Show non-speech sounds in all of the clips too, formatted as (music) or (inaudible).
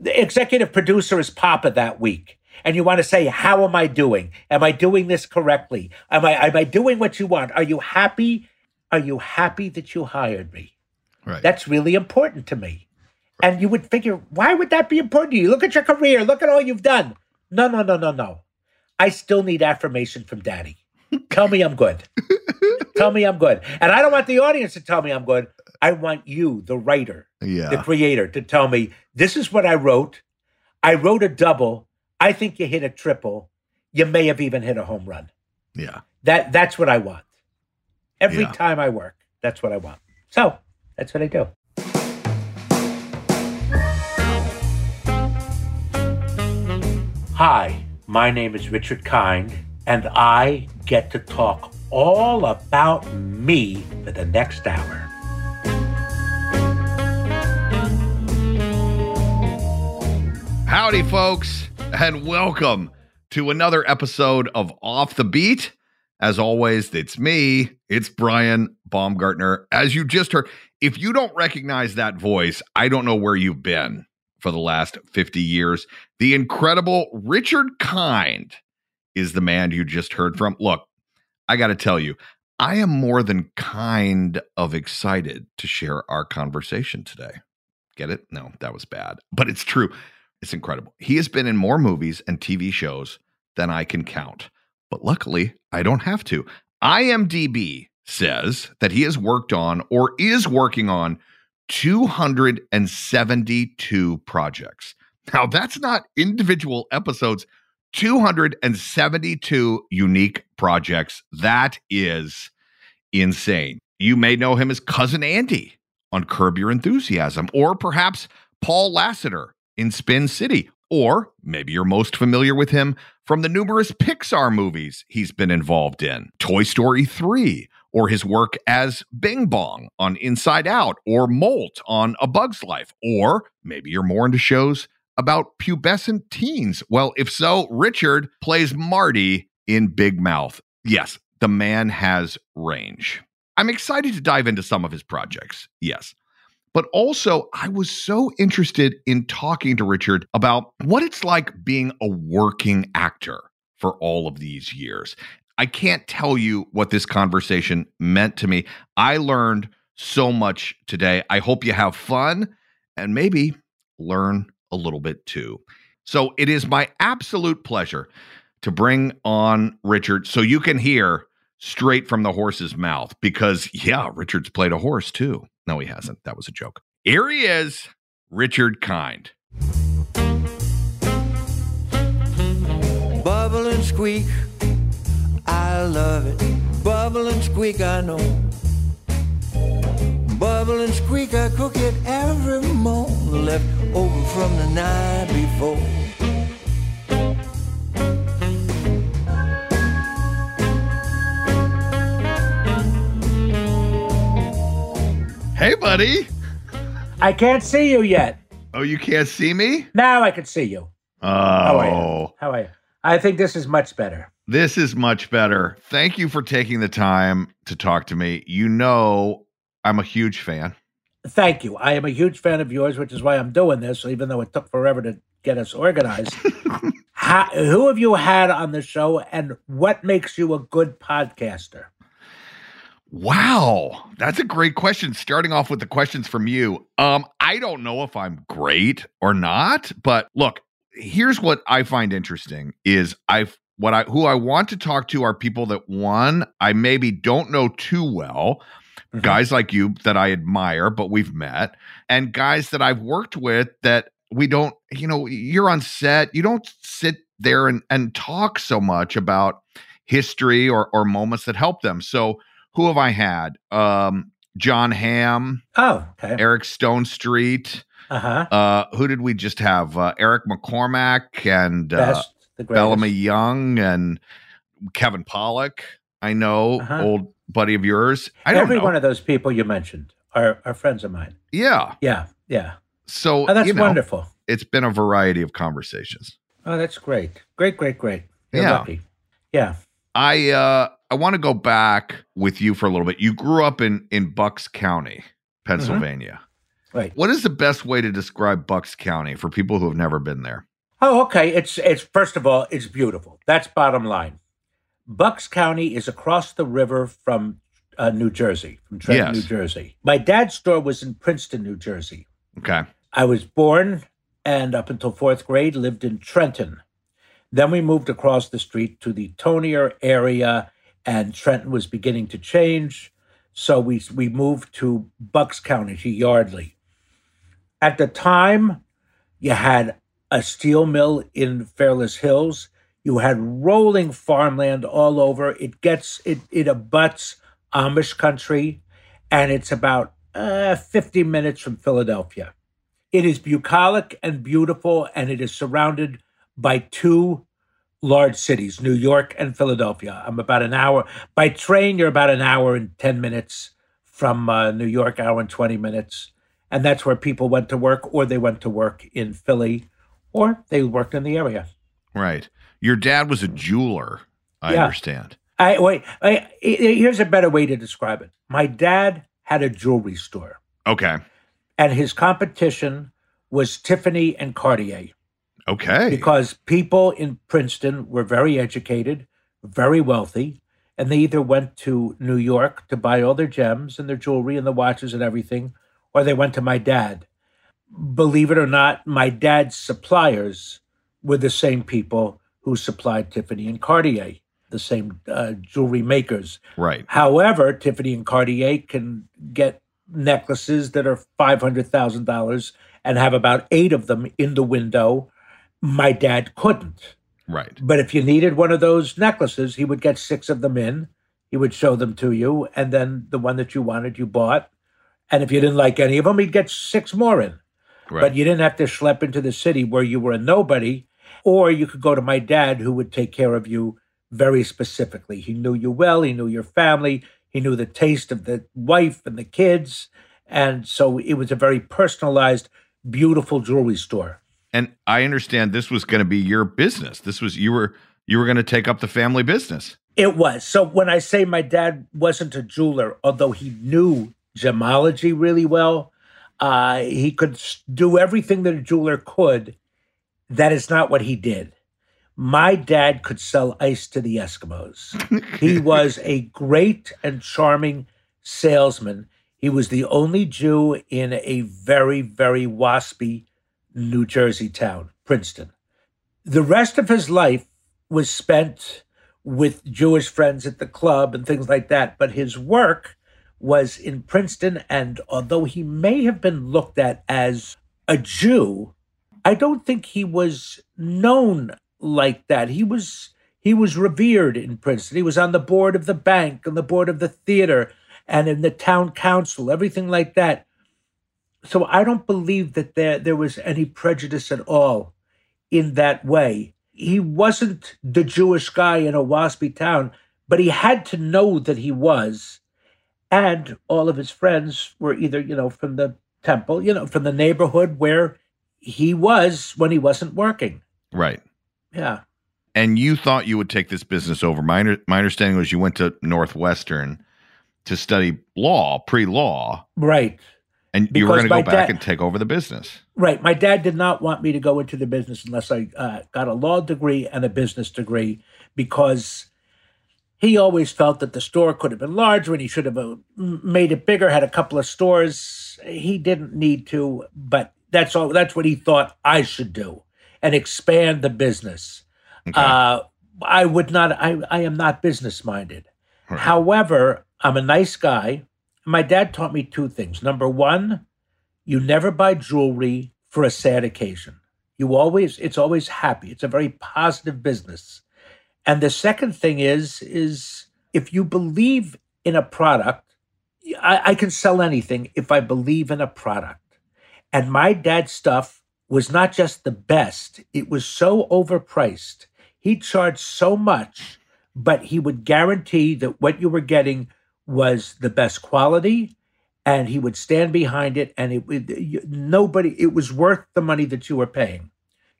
The executive producer is Papa that week. And you want to say, How am I doing? Am I doing this correctly? Am I am I doing what you want? Are you happy? Are you happy that you hired me? Right. That's really important to me. And you would figure, why would that be important to you? Look at your career, look at all you've done. No, no, no, no, no. I still need affirmation from daddy. (laughs) tell me I'm good. (laughs) tell me I'm good. And I don't want the audience to tell me I'm good. I want you, the writer, Yeah. the creator, to tell me this is what I wrote. I wrote a double. I think you hit a triple. You may have even hit a home run. yeah. That that's what I want. Every Yeah. time I work, that's what I want. So that's what I do. Hi, my name is Richard Kind, and I get to talk all about me for the next hour. Howdy, folks, and welcome to another episode of Off the Beat. As always, it's me, it's Brian Baumgartner. As you just heard, if you don't recognize that voice, I don't know where you've been for the last 50 years. The incredible Richard Kind is the man you just heard from. Look, I got to tell you, I am more than kind of excited to share our conversation today. Get it? No, that was bad, but it's true. It's incredible. He has been in more movies and TV shows than I can count. But luckily, I don't have to. IMDb says that he has worked on or is working on 272 projects. Now, that's not individual episodes, 272 unique projects. That is insane. You may know him as Cousin Andy on Curb Your Enthusiasm, or perhaps Paul Lassiter in Spin City. Or maybe you're most familiar with him from the numerous Pixar movies he's been involved in Toy Story 3, or his work as Bing Bong on Inside Out, or Molt on A Bug's Life. Or maybe you're more into shows about pubescent teens. Well, if so, Richard plays Marty in Big Mouth. Yes, the man has range. I'm excited to dive into some of his projects. Yes. But also, I was so interested in talking to Richard about what it's like being a working actor for all of these years. I can't tell you what this conversation meant to me. I learned so much today. I hope you have fun and maybe learn a little bit too. So it is my absolute pleasure to bring on Richard so you can hear straight from the horse's mouth because, yeah, Richard's played a horse too. No, he hasn't. That was a joke. Here he is, Richard Kind. Bubble and squeak, I love it. Bubble and squeak, I know. Bubble and squeak, I cook it every morning. Left over from the night before. Hey, buddy. I can't see you yet. Oh, you can't see me? Now I can see you. Oh, How are you? Oh. How are you? I think this is much better. this is much better. Thank you for taking the time to talk to me. You know, I'm a huge fan. Thank you. I am a huge fan of yours, which is why I'm doing this, even though it took forever to get us organized. (laughs) How, who have you had on the show, and what makes you a good podcaster? Wow, that's a great question. Starting off with the questions from you. Um, I don't know if I'm great or not, but look, here's what I find interesting is I've what I who I want to talk to are people that one, I maybe don't know too well, Mhm. guys like you that I admire, but we've met, and guys that I've worked with that we don't, you know, you're on set, you don't sit there and, and talk so much about history or or moments that help them. So who have I had? Um, Jon Hamm, Oh, okay. Eric Stonestreet. Uh huh. Uh, who did we just have? Uh, Eric McCormack and uh, Best, greatest. Bellamy Young and Kevin Pollak. I know, Uh-huh. old buddy of yours. I don't Every know. one of those people you mentioned are, are friends of mine. yeah. Yeah, yeah. So Oh, that's you know, wonderful. It's been a variety of conversations. Oh, that's great. Great, great, great. You're Yeah. lucky. Yeah. I uh I want to go back with you for a little bit. You grew up in in Bucks County, Pennsylvania. Right. What is the best way to describe Bucks County for people who have never been there? Oh, okay. It's it's first of all, it's beautiful. That's bottom line. Bucks County is across the river from uh, New Jersey, from Trenton, Yes. New Jersey. My dad's store was in Princeton, New Jersey. Okay. I was born and up until fourth grade lived in Trenton. Then we moved across the street to the Tonier area, and Trenton was beginning to change. So we we moved to Bucks County to Yardley. At the time, you had a steel mill in Fairless Hills. You had rolling farmland all over. It gets it it abuts Amish country, and it's about uh, 50 minutes from Philadelphia. It is bucolic and beautiful, and it is surrounded by two large cities, New York and Philadelphia. I'm about an hour by train. You're about an hour and 10 minutes from uh, New York, hour and 20 minutes. And that's where people went to work, or they went to work in Philly, or they worked in the area. Right. Your dad was a jeweler, I Yeah. understand. I wait. I, here's a better way to describe it. My dad had a jewelry store, Okay. and his competition was Tiffany and Cartier. Okay. because people in Princeton were very educated, very wealthy, and they either went to New York to buy all their gems and their jewelry and the watches and everything, or they went to my dad. Believe it or not, my dad's suppliers were the same people who supplied Tiffany and Cartier, the same uh, jewelry makers. right. However, Tiffany and Cartier can get necklaces that are $500,000 and have about eight of them in the window. My dad couldn't. Right. But if you needed one of those necklaces, he would get six of them in. He would show them to you. And then the one that you wanted, you bought. And if you didn't like any of them, he'd get six more in. Right. But you didn't have to schlep into the city where you were a nobody, or you could go to my dad who would take care of you very specifically. He knew you well, he knew your family, he knew the taste of the wife and the kids. And so it was a very personalized, beautiful jewelry store. and I understand this was going to be your business. This was you were you were going to take up the family business. It was. So when I say my dad wasn't a jeweler, although he knew gemology really well, uh, he could do everything that a jeweler could. That is not what he did. My dad could sell ice to the Eskimos. (laughs) he was a great and charming salesman. He was the only Jew in a very, very waspy New Jersey town, Princeton. The rest of his life was spent with Jewish friends at the club and things like that. But his work was in Princeton. And although he may have been looked at as a Jew, I don't think he was known like that. He was he was revered in Princeton. He was on the board of the bank on the board of the theater and in the town council, everything like that. So I don't believe that there, there was any prejudice at all in that way. He wasn't the Jewish guy in a waspy town, but he had to know that he was. And all of his friends were either, you know, from the temple, you know, from the neighborhood where he was when he wasn't working. Right. Yeah. And you thought you would take this business over. My, my understanding was you went to Northwestern to study law, pre law, Right. and you were going to go back dad- and take over the business. Right. My dad did not want me to go into the business unless I uh, got a law degree and a business degree because he always felt that the store could have been larger and he should have uh, made it bigger, had a couple of stores. He didn't need to, but that's all. That's what he thought I should do and expand the business. Okay. Uh, I would not. I, I am not business minded. Right. However, I'm a nice guy. My dad taught me two things. Number one, you never buy jewelry for a sad occasion. You always, it's always happy. It's a very positive business. And the second thing is, is if you believe in a product, I, I can sell anything if I believe in a product. And my dad's stuff was not just the best, it was so overpriced. He charged so much, but he would guarantee that what you were getting was the best quality and he would stand behind it and it would nobody it was worth the money that you were paying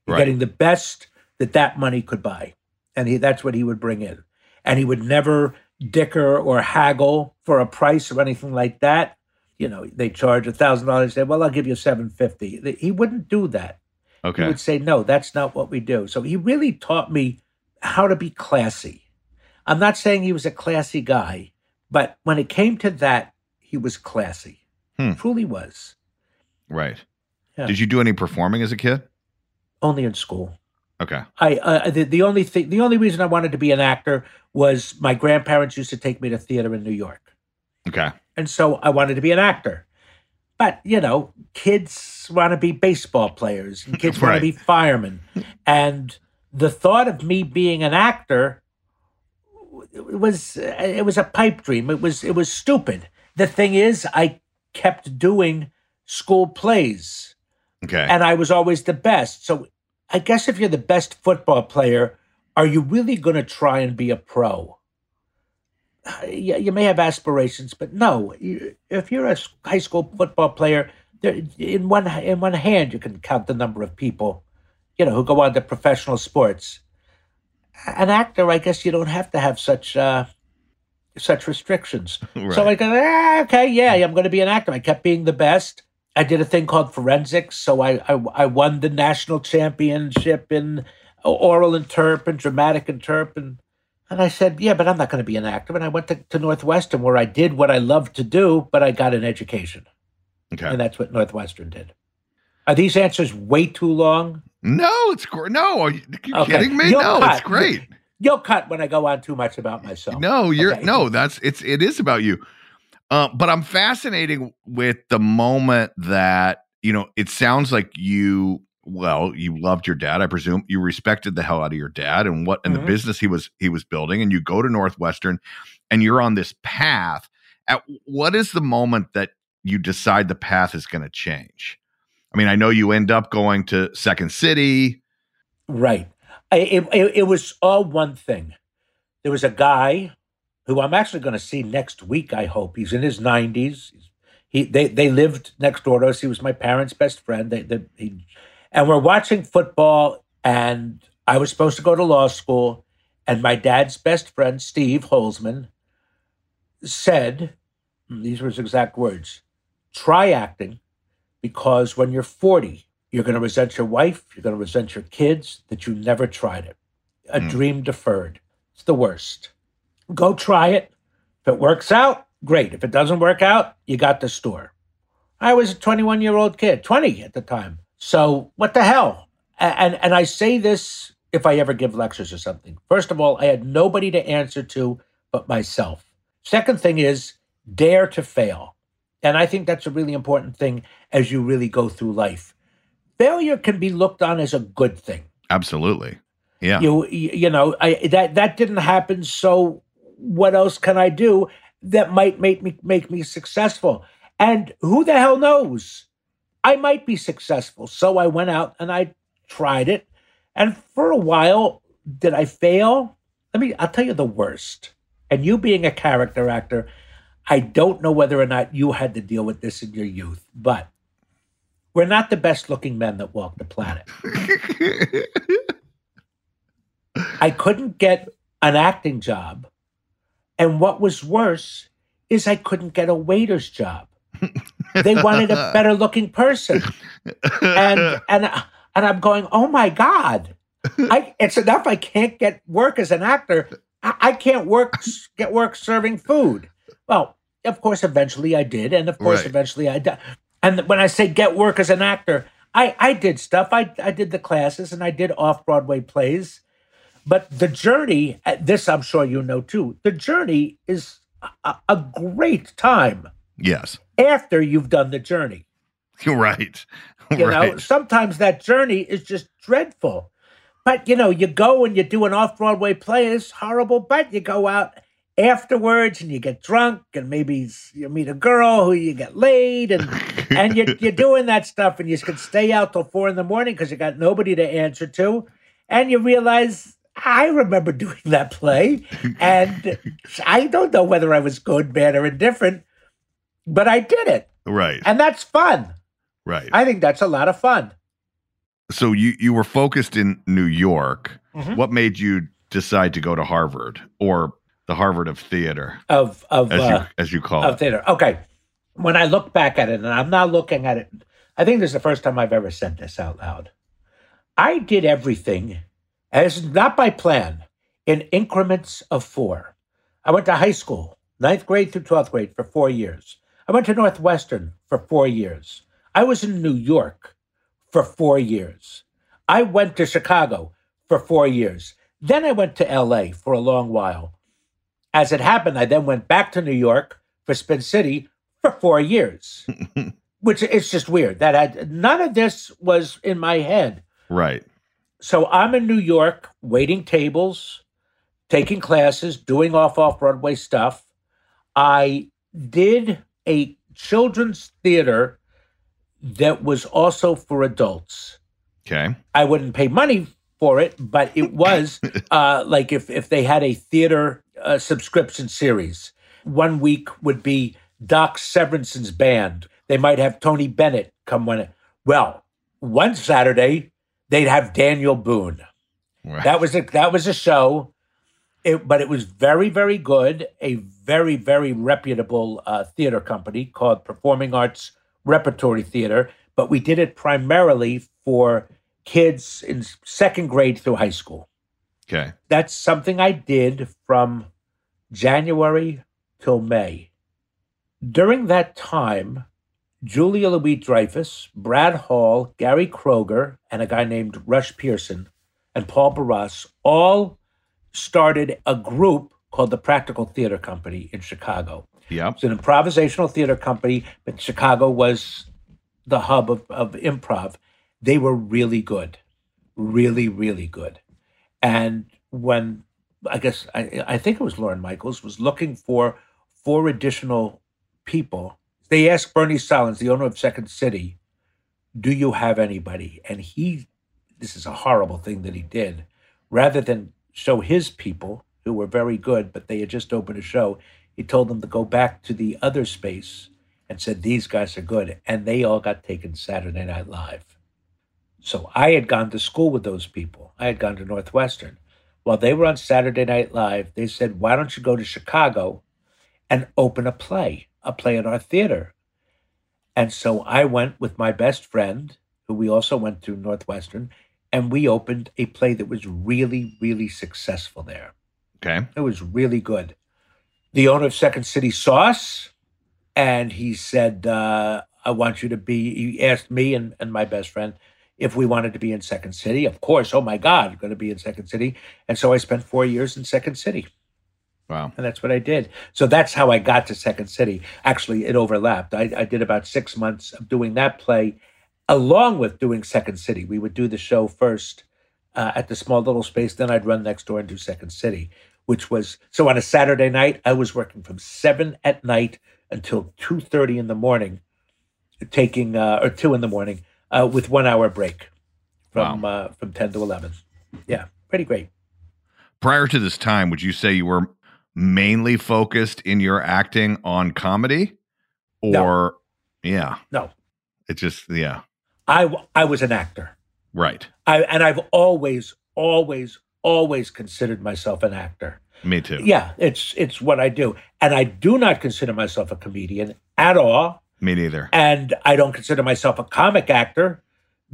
you're Right. getting the best that that money could buy and he, that's what he would bring in and he would never dicker or haggle for a price or anything like that you know they charge a thousand dollars and say well i'll give you 750 he wouldn't do that Okay. he would say, no, that's not what we do. So he really taught me how to be classy. I'm not saying he was a classy guy, but when it came to that, he was classy. Hmm. Truly was. Right. Yeah. Did you do any performing as a kid? Only in school. Okay. I uh, the, the only thing the only reason I wanted to be an actor was my grandparents used to take me to theater in New York. Okay. And so I wanted to be an actor. But, you know, kids want to be baseball players and kids (laughs) want to be firemen. And the thought of me being an actor it was it was a pipe dream. It was it was stupid. The thing is I kept doing school plays Okay. and I was always the best. So I guess if you're the best football player, are you really going to try and be a pro? Yeah, you may have aspirations, but no. You- If you're a high school football player, there, in one in one hand you can count the number of people, you know, who go on to professional sports. An actor, I guess, you don't have to have such uh, such restrictions. (laughs) So I go, ah, okay, yeah, I'm going to be an actor. I kept being the best. I did a thing called forensics, so I I, I won the national championship in oral interp and dramatic interp, and and I said, yeah, but I'm not going to be an actor. And I went to, to Northwestern where I did what I loved to do, but I got an education, okay. and that's what Northwestern did. Are these answers way too long? No, it's great. No, are you, you Okay. kidding me? You'll no, it's cut. great. You'll cut when I go on too much about myself. No, you're Okay. no. That's it's it is about you. Uh, but I'm fascinating with the moment that you know. It sounds like you. Well, you loved your dad, I presume. You respected the hell out of your dad and what and Mhm. the business he was he was building. And you go to Northwestern, and you're on this path. At what is the moment that you decide the path is going to change? I mean, I know you end up going to Second City. Right. I, it, it, it was all one thing. There was a guy who I'm actually going to see next week. I hope he's in his 90s. He they they lived next door to us. He was my parents' best friend. They, they he, and we're watching football. And I was supposed to go to law school. And my dad's best friend Steve Holzman said, these were his exact words: "Try acting, because when you're 40, you're going to resent your wife, you're going to resent your kids that you never tried it. A Mm. dream deferred. It's the worst. Go try it. If it works out, great. If it doesn't work out, you got the store. I was a 21 year old kid, 20 at the time. So what the hell? And, and I say this if I ever give lectures or something. First of all, I had nobody to answer to but myself. Second thing is dare to fail. And I think that's a really important thing as you really go through life. Failure can be looked on as a good thing. Absolutely. Yeah. You you know, I that that didn't happen. So what else can I do that might make me make me successful? And who the hell knows? I might be successful. So I went out and I tried it. And for a while, did I fail? Let me I'll tell you the worst. And you being a character actor, I don't know whether or not you had to deal with this in your youth, but we're not the best looking men that walk the planet. (laughs) I couldn't get an acting job. And what was worse is I couldn't get a waiter's job. (laughs) They wanted a better looking person. And (laughs) and and I'm going, "Oh my god. I it's enough I can't get work as an actor. I, I can't work get work serving food." Well, of course eventually I did and of course Right. eventually I did. And when I say get work as an actor, I I did stuff. I I did the classes and I did off-Broadway plays. But the journey, uh, this I'm sure you know too, the journey is a, a great time yes. After you've done the journey. (laughs) Right. You right. know, sometimes that journey is just dreadful. But, you know, you go and you do an off Broadway play, it's horrible, but you go out afterwards and you get drunk and maybe you meet a girl who you get laid and (laughs) and you're, you're doing that stuff and you can stay out till four in the morning because you got nobody to answer to and you realize i remember (laughs) doing that play and i don't know whether i was good bad or indifferent but i did it right. and that's fun right. i think that's a lot of fun so you you were focused in New York. Mhm. What made you decide to go to Harvard or the Harvard of theater, of of as uh, you as you call of it? theater. Okay. When I look back at it, and I'm not looking at it, I think this is the first time I've ever said this out loud. I did everything as not by plan, in increments of four. I went to high school, ninth grade through 12th grade for four years. I went to Northwestern for four years. I was in New York for four years. I went to Chicago for four years. Then I went to LA for a long while. As it happened, I then went back to New York for Spin City for four years, (laughs) which is just weird. That had none of this was in my head. Right. So I'm in New York, waiting tables, taking classes, doing off off Broadway stuff. I did a children's theater that was also for adults. Okay. I wouldn't pay money for it, but it was (laughs) uh, like if if they had a theater uh, subscription series, one week would be Doc Severinsen's band. They might have Tony Bennett come one. Well, one Saturday they'd have Daniel Boone. Right. That was a that was a show, it, but it was very very good. A very very reputable uh, theater company called Performing Arts Repertory Theater. But we did it primarily for kids in second grade through high school. okay. That's something I did from January till May. During that time, Julia Louis Dreyfus, Brad Hall, Gary Kroeger, and a guy named Rush Pearson and Paul Barrosse all started a group called the Practical Theater Company in Chicago. Yeah. It's an improvisational theater company, but Chicago was the hub of, of improv. They were really good, really, really good. And when I guess I, I think it was Lorne Michaels was looking for four additional people, they asked Bernie Sahlins, the owner of Second City, "Do you have anybody?" And he, this is a horrible thing that he did, rather than show his people who were very good, but they had just opened a show, he told them to go back to the other space and said, These guys are good. And they all got taken Saturday Night Live. So I had gone to school with those people. I had gone to Northwestern. While they were on Saturday Night Live, they said, Why don't you go to Chicago and open a play, a play at our theater? And so I went with my best friend, who we also went to Northwestern, and we opened a play that was really, really successful there. Okay. It was really good. The owner of Second City saw us, and he said, uh, "I want you to be." He asked me and, and my best friend if we wanted to be in Second City. Of course. Oh my God, you're going to be in Second City. And so I spent four years in Second City, Wow. and that's what I did. So that's how I got to Second City. Actually, it overlapped. I, I did about six months of doing that play, along with doing Second City. We would do the show first uh, at the small little space. Then I'd run next door and do Second City, which was so on a Saturday night I was working from seven at night until two thirty in the morning, taking uh, or two in the morning uh, with one hour break from uh, from ten to eleven. Yeah, pretty great. Prior to this time, would you say you were mainly focused in your acting on comedy, No. or yeah, No, it just yeah, I I was an actor. right. I and I've always, always, always considered myself an actor. Me too. Yeah, it's it's what I do, and I do not consider myself a comedian at all, Me neither. and I don't consider myself a comic actor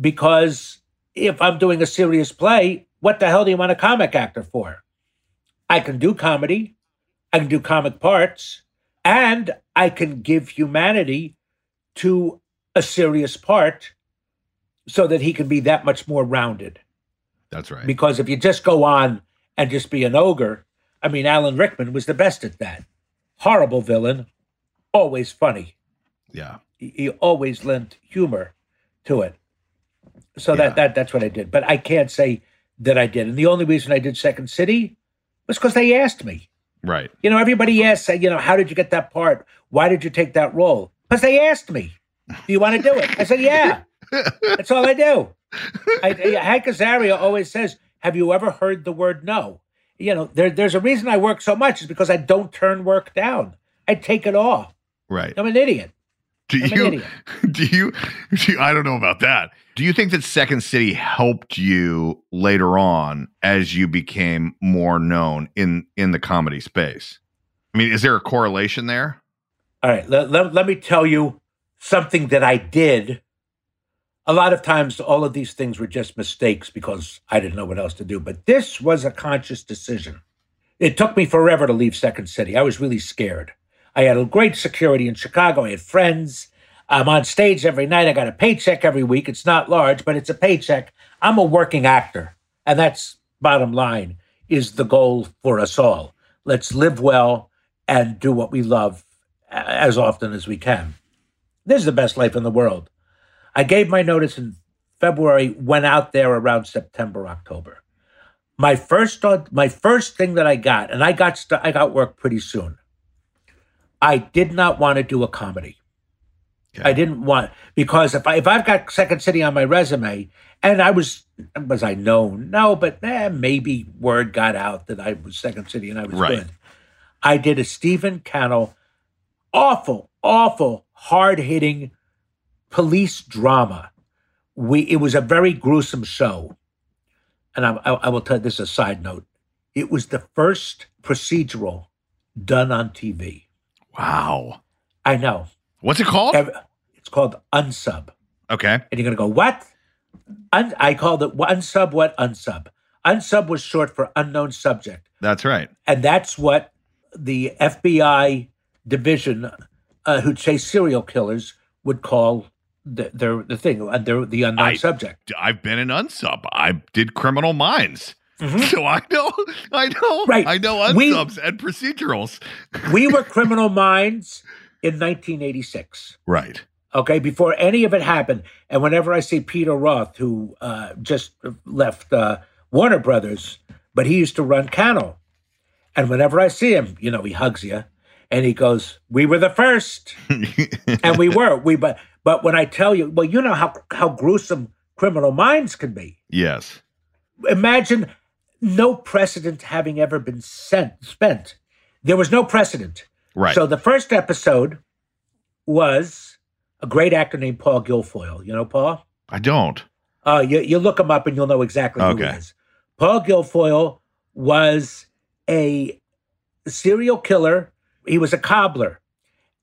because if I'm doing a serious play, what the hell do you want a comic actor for? I can do comedy, I can do comic parts, and I can give humanity to a serious part so that he can be that much more rounded. That's right. Because if you just go on and just be an ogre, I mean, Alan Rickman was the best at that. Horrible villain, always funny. yeah. He, he always lent humor to it. So Yeah. that, that that's what I did. But I can't say that I did. And the only reason I did Second City was because they asked me. Right. You know, everybody asks, you know, how did you get that part? Why did you take that role? Because they asked me, do you want to do it? I said, yeah. (laughs) That's all I do. I, I, Hank Azaria always says, have you ever heard the word no? You know, there, there's a reason I work so much is because I don't turn work down. I take it all. Right. I'm an idiot. Do I'm an you, idiot. (laughs) do you, do you- I don't know about that. Do you think that Second City helped you later on as you became more known in in the comedy space? I mean, is there a correlation there? All right, let, let, let me tell you something that I did. A lot of times, all of these things were just mistakes because I didn't know what else to do. But this was a conscious decision. It took me forever to leave Second City. I was really scared. I had a great security in Chicago. I had friends. I'm on stage every night. I got a paycheck every week. It's not large, but it's a paycheck. I'm a working actor. And that's bottom line is the goal for us all. Let's live well and do what we love as often as we can. This is the best life in the world. I gave my notice in February, went out there around September, October. My first my first thing that I got, and I got st- I got work pretty soon. I did not want to do a comedy. Okay. I didn't want because if I if I've got Second City on my resume, and I was was I known? No, but eh, maybe word got out that I was Second City and I was Right. good. I did a Stephen Cannell, awful, awful, hard hitting police drama. We it was a very gruesome show, and I, I, I will tell you this is a side note. It was the first procedural done on TV. Wow. I know. What's it called? It's called Unsub. Okay. And you're going to go, what? Un- I called it unsub, what? Unsub. Unsub was short for unknown subject. That's right. And that's what the FBI division uh, who chase serial killers would call the, their, the thing, uh, their, the unknown I- subject. I've been an unsub. I did criminal minds. (laughs) So I know, I know, Mm-hmm. Right. I know We- unsubs and procedurals. we were (laughs) criminal minds in 1986. Right. okay, before any of it happened. And whenever I see Peter Roth, who uh, just left uh, Warner Brothers, but he used to run Cannell, and whenever I see him, you know, he hugs you and he goes, "We were the first. (laughs) and we were. We but but when I tell you, well, you know how how gruesome Criminal Minds can be. yes. Imagine no precedent having ever been sent spent. There was no precedent. Right. So the first episode was a great actor named Paul Guilfoyle. You know Paul? I don't. Uh, you, you look him up and you'll know exactly who he is. Paul Guilfoyle was a serial killer. He was a cobbler,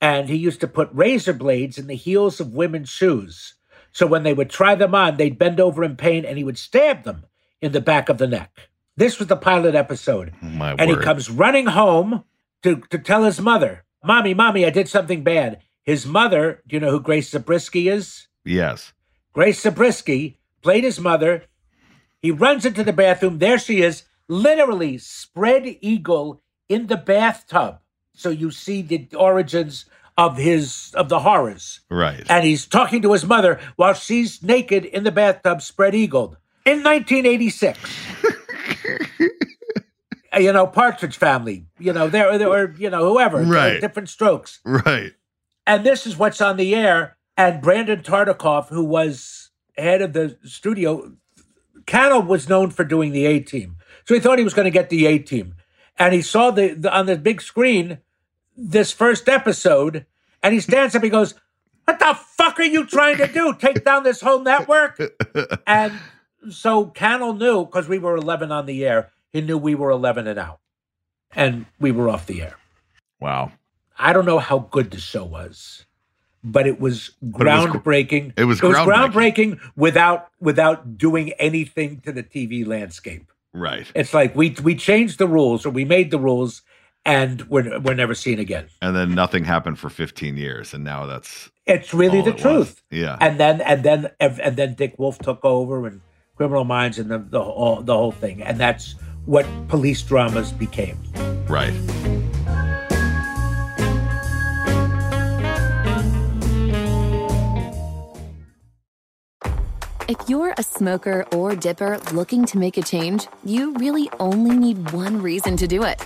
and he used to put razor blades in the heels of women's shoes. So when they would try them on, they'd bend over in pain, and he would stab them in the back of the neck. This was the pilot episode. My And word. he comes running home to, to tell his mother, Mommy, Mommy, I did something bad. His mother, do you know who Grace Zabriskie is? yes. Grace Zabriskie played his mother. He runs into the bathroom. There she is, literally spread eagle in the bathtub. So you see the origins of his of the horrors. Right. And he's talking to his mother while she's naked in the bathtub, spread eagled. in 1986. Uh, (laughs) you know, Partridge Family. You know, there, there were, you know, whoever, Right. different strokes. Right. And this is what's on the air. And Brandon Tartikoff, who was head of the studio, Cannell was known for doing the A team. So he thought he was going to get the A team. And he saw the, the on the big screen this first episode, and he stands up, he goes, What the fuck are you trying to do? Take down this whole network? (laughs) and so Cannell knew, because we were 11 on the air, he knew we were 11 and out. And we were off the air. Wow. I don't know how good the show was, but it was it was gr- groundbreaking. it was groundbreaking. groundbreaking. without without doing anything to the TV landscape. Right. It's like we we changed the rules or we made the rules, and we're we're never seen again. And then nothing happened for 15 years. And now that's It's really all the it was. truth. Yeah. And then and then and then Dick Wolf took over and Criminal Minds and the the whole the whole thing, and that's what police dramas became. right. If you're a smoker or dipper looking to make a change, you really only need one reason to do it.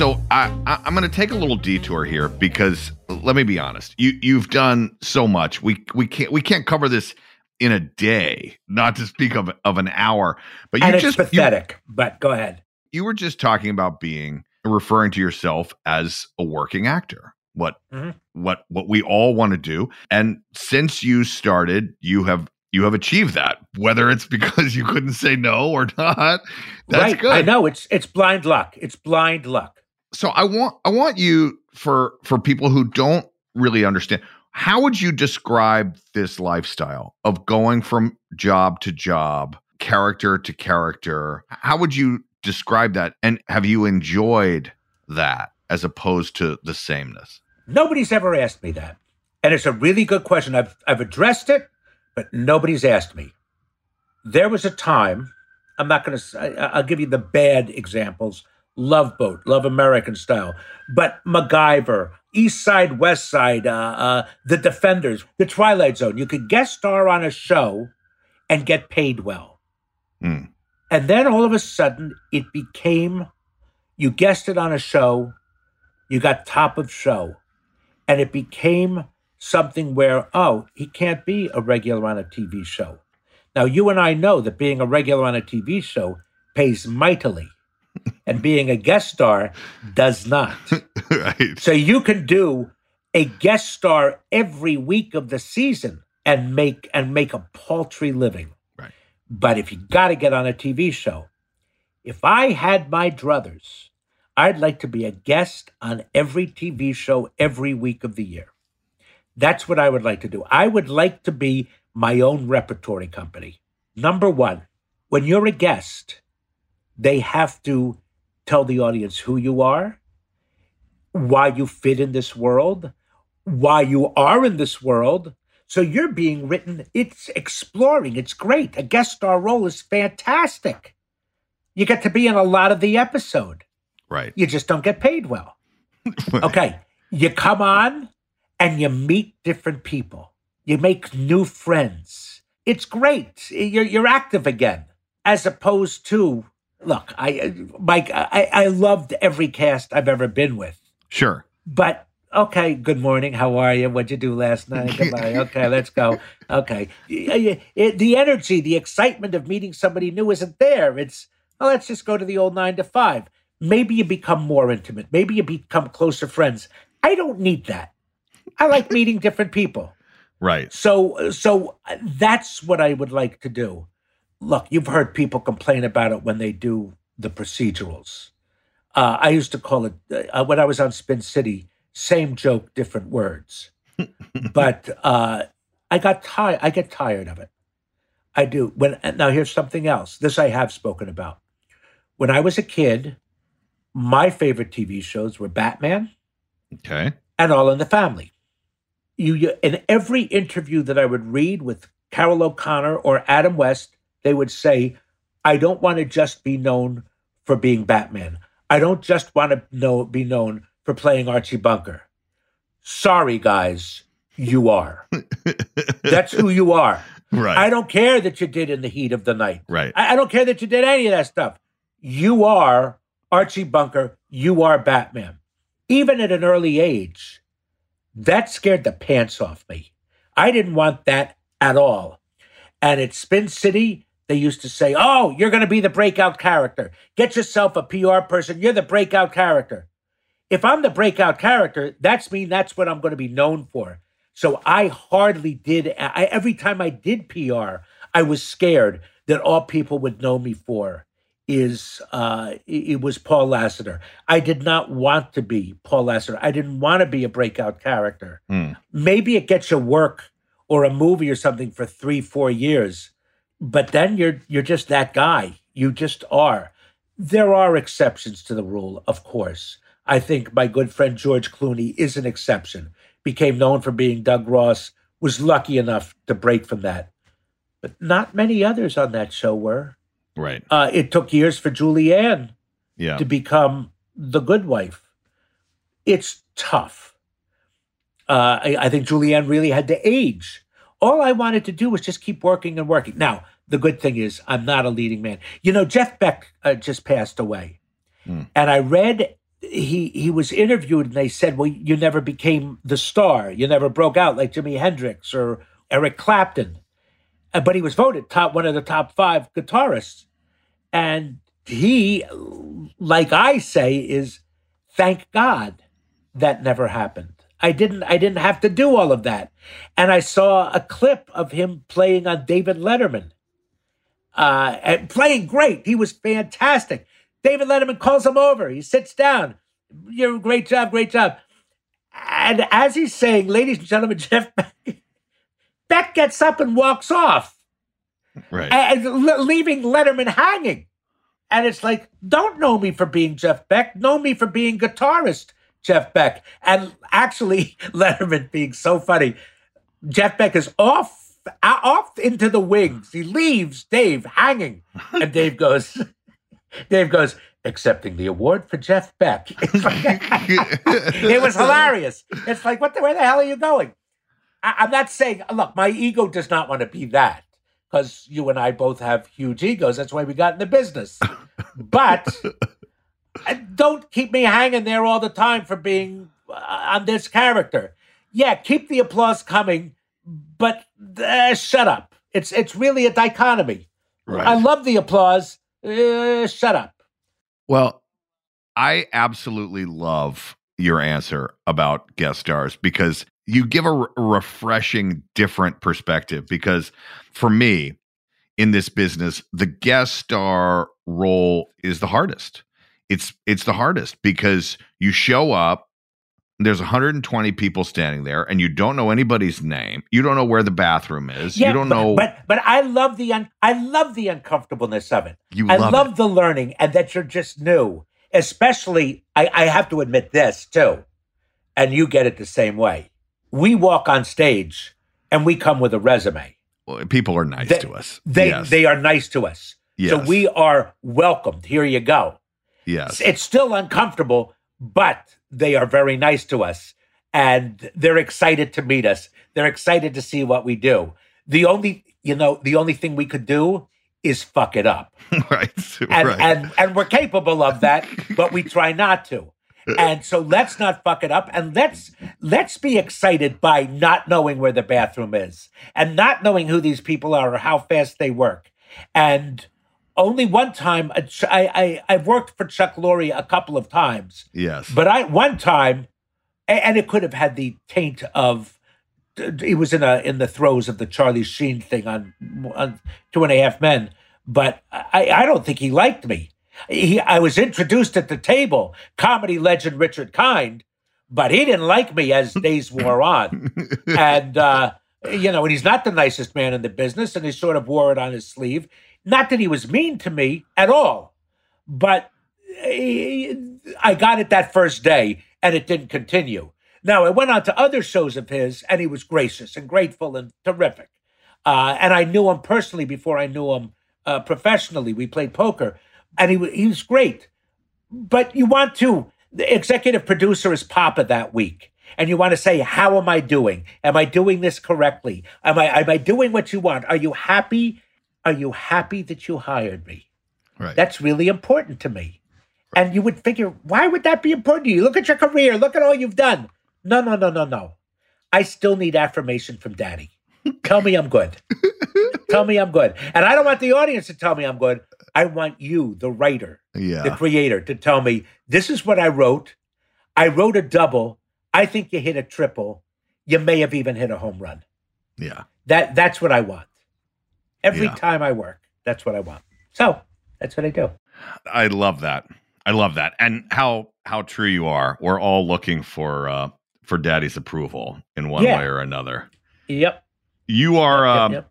So I, I I'm going to take a little detour here because let me be honest. You you've done so much. We we can't we can't cover this in a day. Not to speak of of an hour. But you and it's just you, pathetic. but go ahead. you were just talking about being referring to yourself as a working actor. What Mhm. what what we all want to do. And since you started, you have you have achieved that. Whether it's (laughs) because you couldn't say no or not, that's right. good. I know it's it's blind luck. It's blind luck. so i want i want you for for people who don't really understand how would you describe this lifestyle of going from job to job character to character how would you describe that and have you enjoyed that as opposed to the sameness Nobody's ever asked me that. And it's a really good question. I've I've addressed it, but nobody's asked me. There was a time, I'm not going to I'll give you the bad examples Love Boat, Love American Style, but MacGyver, East Side, West Side, uh, uh, The Defenders, The Twilight Zone. You could guest star on a show and get paid well. Hmm. And then all of a sudden, it became you guessed it on a show, you got top of show, and it became something where, oh, he can't be a regular on a TV show. Now, you and I know that being a regular on a TV show pays mightily, (laughs) and being a guest star does not. (laughs) right. So you can do a guest star every week of the season and make and make a paltry living. Right. But if you got to get on a TV show, if I had my druthers, I'd like to be a guest on every TV show every week of the year. That's what I would like to do. I would like to be my own repertory company. Number one, when you're a guest, they have to tell the audience who you are, why you fit in this world, why you are in this world. So you're being written, it's exploring, it's great. A guest star role is fantastic. You get to be in a lot of the episode. Right. You just don't get paid well. (laughs) Okay. You come on and you meet different people. You make new friends. It's great. You're, you're active again, as opposed to look. I Mike. I, I loved every cast I've ever been with, Sure. but okay. Good morning. How are you? What'd you do last night? Goodbye. (laughs) Okay, let's go. Okay. Y- y- it- the energy, the excitement of meeting somebody new isn't there. It's oh, let's just go to the old nine to five. Maybe you become more intimate. Maybe you become closer friends. I don't need that. I like (laughs) meeting different people. Right. So, so that's what I would like to do. Look, you've heard people complain about it when they do the procedurals. Uh, I used to call it uh, when I was on Spin City, same joke, different words. (laughs) but uh, I got tired. I get tired of it. I do. When now, here's something else. This I have spoken about. When I was a kid, my favorite TV shows were Batman Okay. and All in the Family. You, you in every interview that I would read with Carroll O'Connor or Adam West, they would say, "I don't want to just be known for being Batman. I don't just want to know be known for playing Archie Bunker." Sorry, guys, you are. (laughs) That's who you are. Right. I don't care that you did in the heat of the night. Right. I, I don't care that you did any of that stuff. You are Archie Bunker. You are Batman. Even at an early age, that scared the pants off me. I didn't want that at all. And at Spin City, they used to say, Oh, you're going to be the breakout character. Get yourself a PR person. You're the breakout character. If I'm the breakout character, that's mean that's what I'm going to be known for. So I hardly did. I, every time I did PR, I was scared that all people would know me for is uh, it was Paul Lassiter. I did not want to be Paul Lassiter. I didn't want to be a breakout character. Hmm. Maybe it gets you work or a movie or something for three, four years, but then you're you're just that guy. You just are. There are exceptions to the rule, of course. I think my good friend George Clooney is an exception. Became known for being Doug Ross, was lucky enough to break from that. But not many others on that show were. Right. Uh, it took years for Julianne Yeah. to become the good wife. It's tough. Uh, I, I think Julianne really had to age. All I wanted to do was just keep working and working. Now, the good thing is, I'm not a leading man. You know, Jeff Beck uh, just passed away. And I read he he was interviewed and they said, "Well, you never became the star. You never broke out like Jimi Hendrix or Eric Clapton." Uh, But he was voted top one of the top 5 guitarists. And he like I say is thank God that never happened. I didn't I didn't have to do all of that. And I saw a clip of him playing on David Letterman. Uh and playing great. He was fantastic. David Letterman calls him over. He sits down. You're great job, great job. And as he's saying, ladies and gentlemen, (laughs) Jeff Beck, Beck gets up and walks off Right. and le- leaving Letterman hanging. And it's like, don't know me for being Jeff Beck, know me for being guitarist Jeff Beck. And actually, (laughs) Letterman being so funny, Jeff Beck is off, off into the wings. He leaves Dave hanging, and Dave goes, (laughs) Dave goes, accepting the award for Jeff Beck. (laughs) Like- it was hilarious. It's like, what the, where the hell are you going? I, I'm not saying, look, my ego does not want to be that because you and I both have huge egos. That's why we got in the business. But (laughs) don't keep me hanging there all the time for being uh, on this character. Yeah, keep the applause coming, but uh, shut up. It's it's really a dichotomy. Right. I love the applause. Uh, shut up. Well, I absolutely love your answer about guest stars because you give a re- refreshing, different perspective. Because for me, in this business, the guest star role is the hardest. It's it's the hardest because you show up. There's 120 people standing there, and you don't know anybody's name. You don't know where the bathroom is. you don't but, know. But but I love the un- I love the uncomfortableness of it. You I love love the learning and that you're just new. Especially, I, I have to admit this too, and you get it the same way. We walk on stage and we come with a resume. Well, people are nice They- to us. They yes. they are nice to us. So we are welcomed. Here you go. yes. It's still uncomfortable, but they are very nice to us and they're excited to meet us. They're excited to see what we do. The only, you know, the only thing we could do is fuck it up. (laughs) right. And right. and and we're capable of that, but we try not to. And so let's not fuck it up and let's let's be excited by not knowing where the bathroom is and not knowing who these people are or how fast they work. And only one time uh, I, I I've worked for Chuck Lorre a couple of times. yes. But I one time, and it could have had the taint of. it was in a in the throes of the Charlie Sheen thing on, on Two and a Half Men, but I I don't think he liked me. He I was introduced at the table, comedy legend Richard Kind, but he didn't like me as days wore on, and uh, you know, and he's not the nicest man in the business, and he sort of wore it on his sleeve. Not that he was mean to me at all, but eh, I got it that first day and it didn't continue. Now, I went on to other shows of his and he was gracious and grateful and terrific. Uh, and I knew him personally before I knew him uh, professionally. We played poker and he, wa- he was great. But you want to, the executive producer is Papa that week. And you want to say, how am I doing? Am I doing this correctly? Am I, am I doing what you want? Are you happy? Are you happy that you hired me? right. That's really important to me. And you would figure, why would that be important to you? Look at your career. Look at all you've done. No, no, no, no, no. I still need affirmation from daddy. Tell me I'm good. (laughs) tell me I'm good. And I don't want the audience to tell me I'm good. I want you, the writer, the creator, to tell me this is what I wrote. I wrote a double. I think you hit a triple. You may have even hit a home run. Yeah. That that's what I want. Every Yeah. time I work, that's what I want. So that's what I do. I love that. I love that. And how how true you are. We're all looking for uh for daddy's approval in one Yeah. way or another. Yep. You are Yep, um, yep.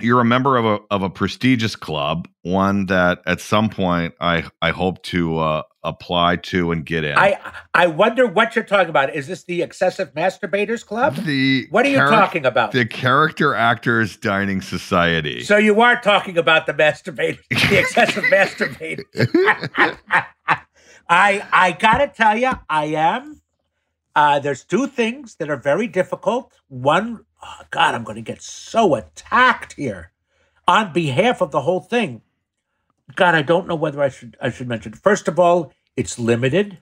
You're a member of a of a prestigious club, one that at some point I I hope to uh apply to and get in. I I wonder what you're talking about. Is this the excessive masturbators club? the What are you talking about? The Character Actors Dining Society. So you are talking about the masturbators, the excessive masturbators. (laughs) I I gotta tell you, I am. Uh, there's two things that are very difficult. One, oh God, I'm going to get so attacked here on behalf of the whole thing. God, I don't know whether I should I should mention. First of all, it's limited.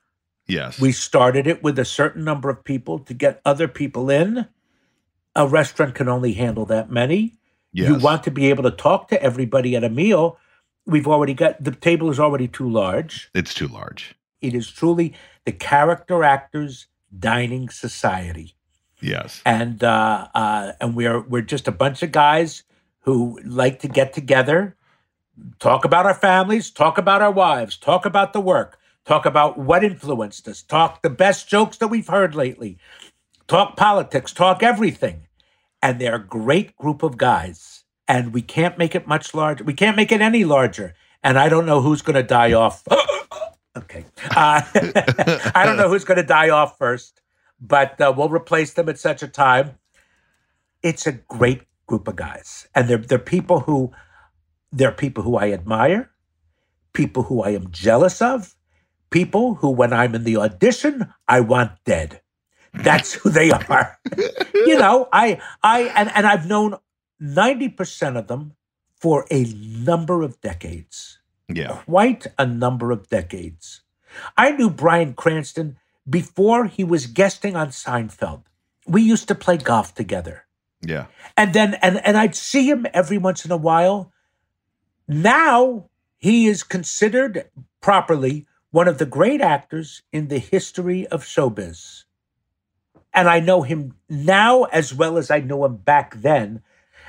yes. We started it with a certain number of people to get other people in. A restaurant can only handle that many. Yes. You want to be able to talk to everybody at a meal. We've already got the table is already too large. it's too large. It is truly the character actors dining society, Yes. and uh, uh, and we're we're just a bunch of guys who like to get together, talk about our families, talk about our wives, talk about the work, talk about what influenced us, talk the best jokes that we've heard lately, talk politics, talk everything. And they're a great group of guys. And we can't make it much larger. We can't make it any larger. And I don't know who's going to die off. (gasps) okay. Uh, (laughs) I don't know who's going to die off first, but uh, we'll replace them at such a time. It's a great group of guys. And they're, they're people who they're people who I admire, people who I am jealous of, people who, when I'm in the audition, I want dead. That's who they (laughs) are. you know, I, I, and, and I've known 90% of them for a number of decades. Yeah. Quite a number of decades. I knew Bryan Cranston before he was guesting on Seinfeld. We used to play golf together. Yeah. And then and and I'd see him every once in a while. Now he is considered properly one of the great actors in the history of showbiz. And I know him now as well as I knew him back then.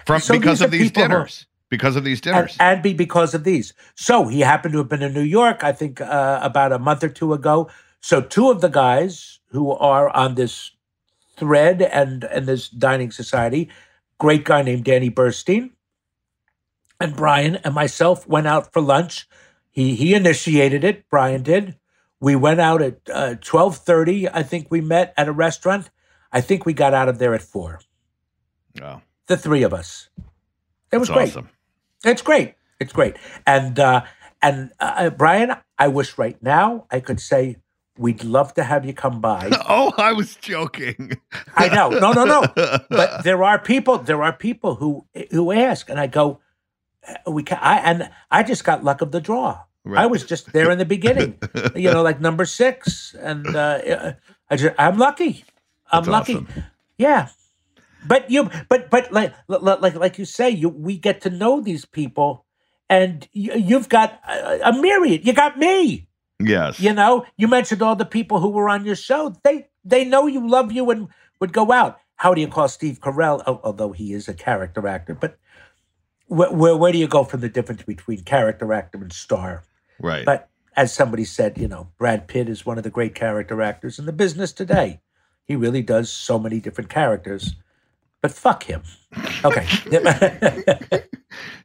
From So because these of these people who- dinners. because of these and, dinners. and be because of these. So he happened to have been in New York, I think, uh, about a month or two ago. So two of the guys who are on this thread and and this dining society, great guy named Danny Burstein, and Brian and myself went out for lunch. He he initiated it. Brian did. We went out at uh, twelve thirty. I think we met at a restaurant. I think we got out of there at four. oh, The three of us. It was that's great. awesome. It's great. It's great. And uh, and uh, Brian, I wish right now I could say we'd love to have you come by. (laughs) Oh, I was joking. I know, no, no, no. But (laughs) there are people. There are people who who ask, and I go, "Uh, we can. I and I just got luck of the draw. I was just there in the beginning, (laughs) you know, like number six, and uh, I just, I'm lucky. I'm That's lucky. awesome. Yeah, but you, but but like like like you say, you we get to know these people, and you, you've got a, a myriad. You got me. Yes. You know, you mentioned all the people who were on your show. They they know you, love you, and would go out. How do you call Steve Carell? al- Although he is a character actor, but where where, where do you go from the difference between character actor and star? Right. But as somebody said, you know, Brad Pitt is one of the great character actors in the business today. He really does so many different characters. But fuck him. Okay. (laughs)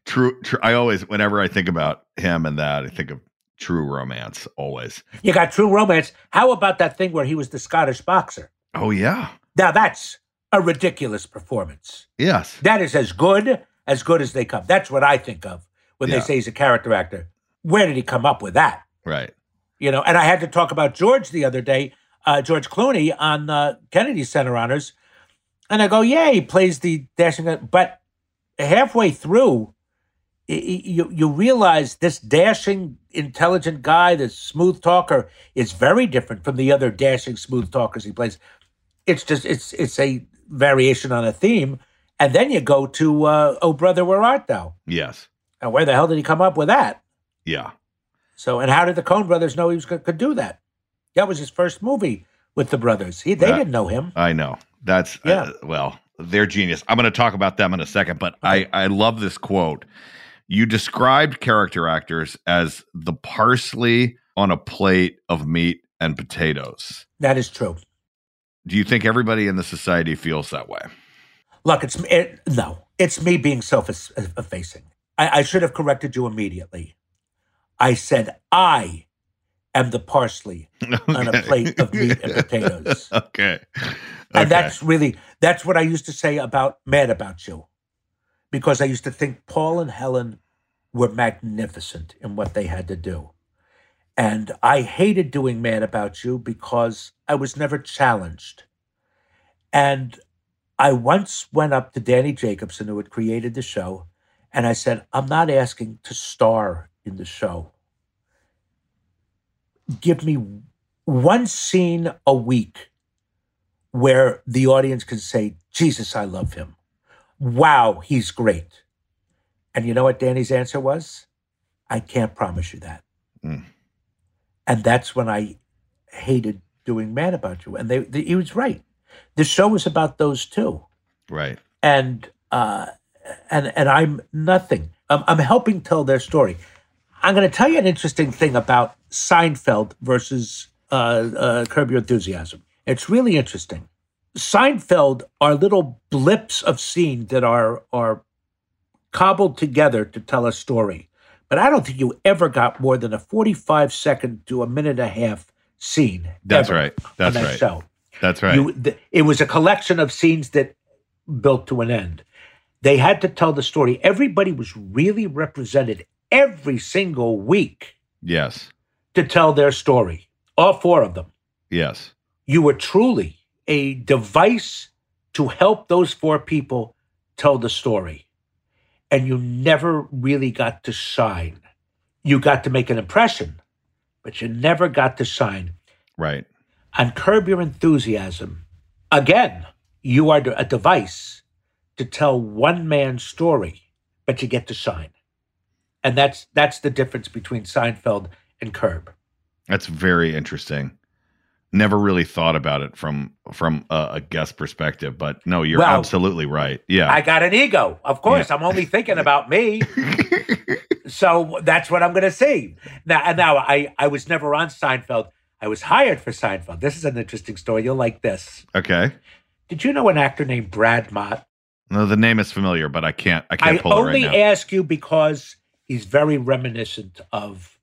true, true. I always, whenever I think about him and that, I think of true romance always. you got True Romance. How about that thing where he was the Scottish boxer? Oh, yeah. Now that's a ridiculous performance. Yes. That is as good as good as they come. That's what I think of when Yeah. they say he's a character actor. Where did he come up with that? Right. You know, and I had to talk about George the other day, uh, George Clooney on uh, Kennedy Center Honors, and I go, yeah, he plays the dashing, but halfway through, you you realize this dashing, intelligent guy, this smooth talker, is very different from the other dashing, smooth talkers he plays. It's just it's it's a variation on a theme, and then you go to uh, Oh Brother, Where Art Thou? Yes. And where the hell did he come up with that? Yeah. So, and how did the Coen brothers know he was could, could do that? That was his first movie with the brothers. He, they Yeah. didn't know him. I know. That's Yeah. uh, well, they're genius. I'm going to talk about them in a second, but I I love this quote. You described character actors as the parsley on a plate of meat and potatoes. That is true. Do you think everybody in the society feels that way? Look, it's it, no, it's me being self-effacing. Uh, I, I should have corrected you immediately. I said I am the parsley (laughs) on a plate of meat and (laughs) potatoes. okay. And that's really that's what I used to say about Mad About You. Because I used to think Paul and Helen were magnificent in what they had to do. And I hated doing Mad About You because I was never challenged. And I once went up to Danny Jacobson, who had created the show, and I said, I'm not asking to star in the show. Give me one scene a week where the audience can say, Jesus, I love him. Wow, he's great. And you know what Danny's answer was? I can't promise you that. Mm. And that's when I hated doing Mad About You. And they, they, he was right. The show was about those two. right. And uh, and and I'm nothing. I'm, I'm helping tell their story. I'm going to tell you an interesting thing about Seinfeld versus uh, uh, Curb Your Enthusiasm. It's really interesting. Seinfeld are little blips of scene that are are cobbled together to tell a story. But I don't think you ever got more than a 45 second to a minute and a half scene. That's right. That's that right. show. That's right. You, th- it was a collection of scenes that built to an end. They had to tell the story. Everybody was really represented every single week. Yes. to tell their story, all four of them. Yes. You were truly a device to help those four people tell the story. And you never really got to shine. You got to make an impression, but you never got to shine. Right. And Curb Your Enthusiasm, again, you are a device to tell one man's story, but you get to shine. And that's that's the difference between Seinfeld and Curb. That's very interesting. Never really thought about it from from a, a guest perspective, but no, you're Well, absolutely right. Yeah. I got an ego. Of course, I'm only thinking (laughs) about me. (laughs) so that's what I'm going to say. Now, and now I, I was never on Seinfeld. I was hired for Seinfeld. This is an interesting story. You'll like this. okay. Did you know an actor named Brad Mott? No, the name is familiar, but I can't. I can't I pull it only right now. ask you because he's very reminiscent of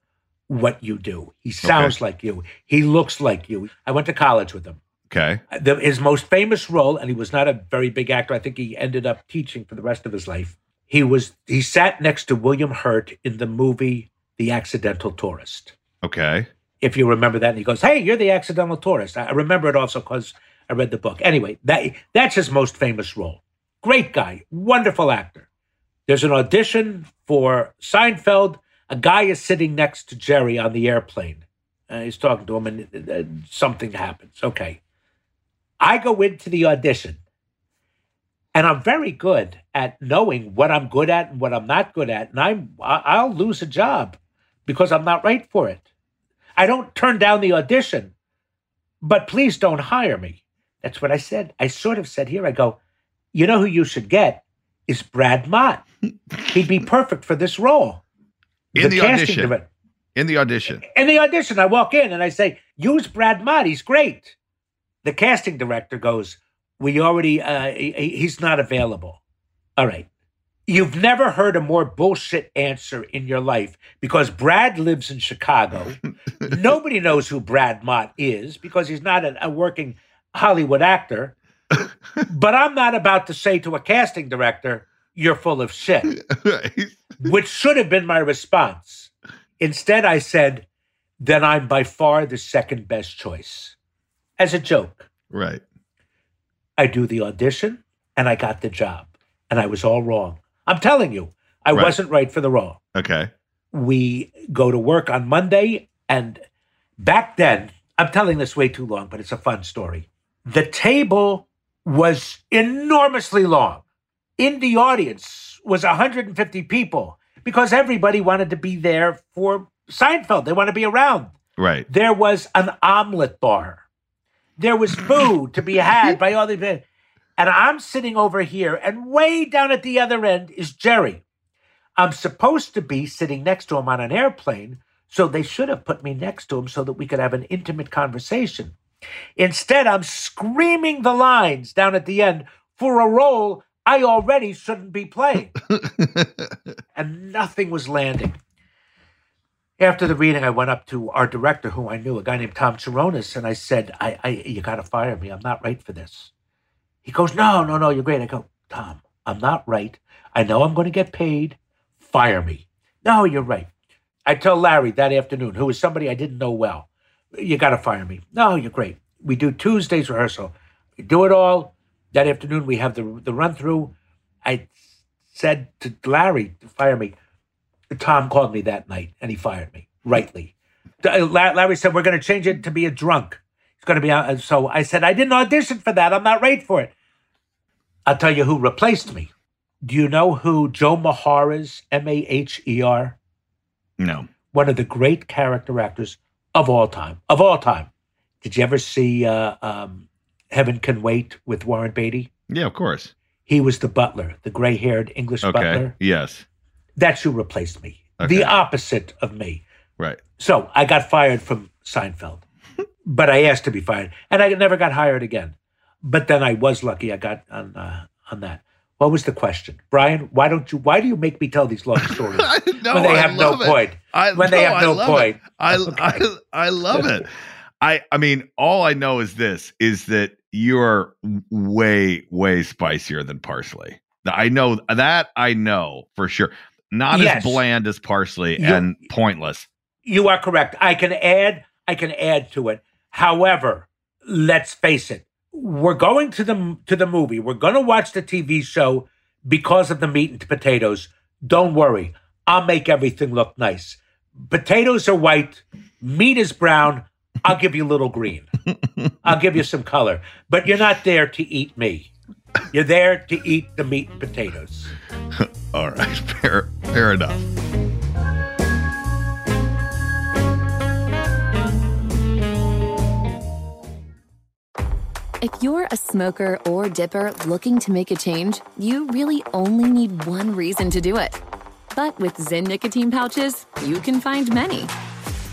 what you do. He sounds like you. He looks like you. I went to college with him. okay. The, his most famous role, and he was not a very big actor. I think he ended up teaching for the rest of his life. He was he sat next to William Hurt in the movie The Accidental Tourist. Okay. If you remember that, and he goes, "Hey, you're the accidental tourist." I I remember it also because I read the book. Anyway, that that's his most famous role. Great guy, wonderful actor. There's an audition for Seinfeld. A guy is sitting next to Jerry on the airplane. Uh, he's talking to him, and uh, something happens. Okay, I go into the audition, and I'm very good at knowing what I'm good at and what I'm not good at, and I'm I'll lose a job because I'm not right for it. I don't turn down the audition, but please don't hire me. That's what I said. I sort of said here, I go, you know who you should get is Brad Mott. He'd be perfect for this role. In the audition. direct- In the audition. in the audition, I walk in and I say, use Brad Mott. He's great. The casting director goes, we already, uh, he- he's not available. All right. You've never heard a more bullshit answer in your life because Brad lives in Chicago. (laughs) Nobody knows who Brad Mott is because he's not a, a working Hollywood actor. (laughs) but I'm not about to say to a casting director, you're full of shit (laughs) which should have been my response. Instead, I said, then I'm by far the second best choice. As a joke, right. I do the audition and I got the job, and I was all wrong. I'm telling you, I Right. wasn't right for the role. Okay. We go to work on Monday, and back then, I'm telling this way too long, but it's a fun story. The table was enormously long. In the audience was 150 people because everybody wanted to be there for Seinfeld. They want to be around. Right. There was an omelet bar. There was food to be had by all the and I'm sitting over here, and way down at the other end is Jerry. I'm supposed to be sitting next to him on an airplane, so they should have put me next to him so that we could have an intimate conversation. Instead, I'm screaming the lines down at the end for a role I already shouldn't be playing. (laughs) and nothing was landing. After the reading, I went up to our director, who I knew, a guy named Tom Cherones, and I said, I, I you got to fire me. I'm not right for this. He goes, No, no, no, you're great. I go, Tom, I'm not right. I know I'm going to get paid. Fire me. No, you're right. I tell Larry that afternoon, who was somebody I didn't know well, you got to fire me. No, you're great. We do Tuesday's rehearsal. We do it all. That afternoon, we have the, the run through. I said to Larry to fire me. Tom called me that night and he fired me, rightly. Uh, Larry said, We're going to change it to be a drunk. It's going to be out. So I said, I didn't audition for that. I'm not right for it. I'll tell you who replaced me. Do you know who Joe Maher is? M A H E R? No. One of the great character actors of all time. Of all time. Did you ever see uh, um, Heaven Can Wait with Warren Beatty? Yeah, of course. He was the butler, the gray haired English Okay. butler. Yes. That's who replaced me. Okay. The opposite of me. Right. So I got fired from Seinfeld, (laughs) but I asked to be fired, and I never got hired again. But then I was lucky; I got on uh, on that. What was the question, Brian? Why don't you? Why do you make me tell these long (laughs) stories no, when they I have no it. point? I, when they no, have I no love point. It. I, (laughs) Okay. I I love it. I I mean, all I know is this: is that you're way way spicier than parsley. I know that I know for sure. Not Yes. as bland as parsley You're- and pointless. You are correct. I can add. I can add to it. However, let's face it. We're going to the to the movie. We're going to watch the TV show because of the meat and potatoes. Don't worry. I'll make everything look nice. Potatoes are white, meat is brown. I'll give you a little green. I'll give you some color. But you're not there to eat me. You're there to eat the meat and potatoes. (laughs) All right, fair, fair enough. If you're a smoker or dipper looking to make a change, you really only need one reason to do it. But with Zyn nicotine pouches, you can find many.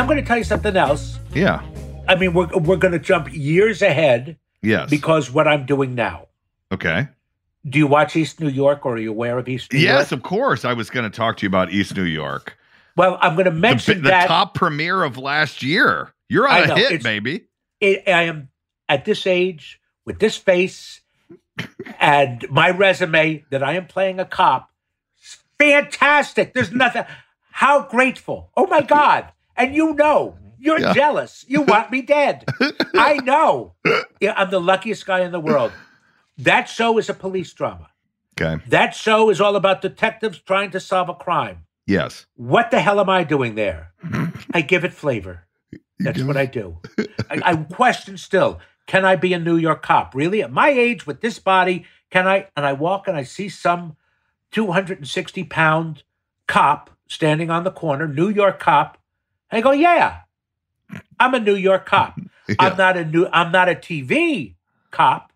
I'm going to tell you something else. Yeah. I mean, we're we're going to jump years ahead Yes. because what I'm doing now. okay. Do you watch East New York, or are you aware of East New Yes, York? Yes, of course. I was going to talk to you about East New York. Well, I'm going to mention the that top premiere of last year. You're on I a know, hit, baby. it, I am at this age with this face and my resume that I am playing a cop. Fantastic. There's nothing. How grateful. Oh my God. And you know, you're Yeah. jealous. You want me dead. (laughs) I know. Yeah, I'm the luckiest guy in the world. That show is a police drama. Okay. That show is all about detectives trying to solve a crime. Yes. What the hell am I doing there? (laughs) I give it flavor. That's what I do. I, I question still can I be a New York cop? Really? At my age, with this body, can I? And I walk and I see some 260 pound cop standing on the corner, New York cop. I go, yeah, I'm a New York cop. (laughs) Yeah. I'm not a new. I'm not a TV cop.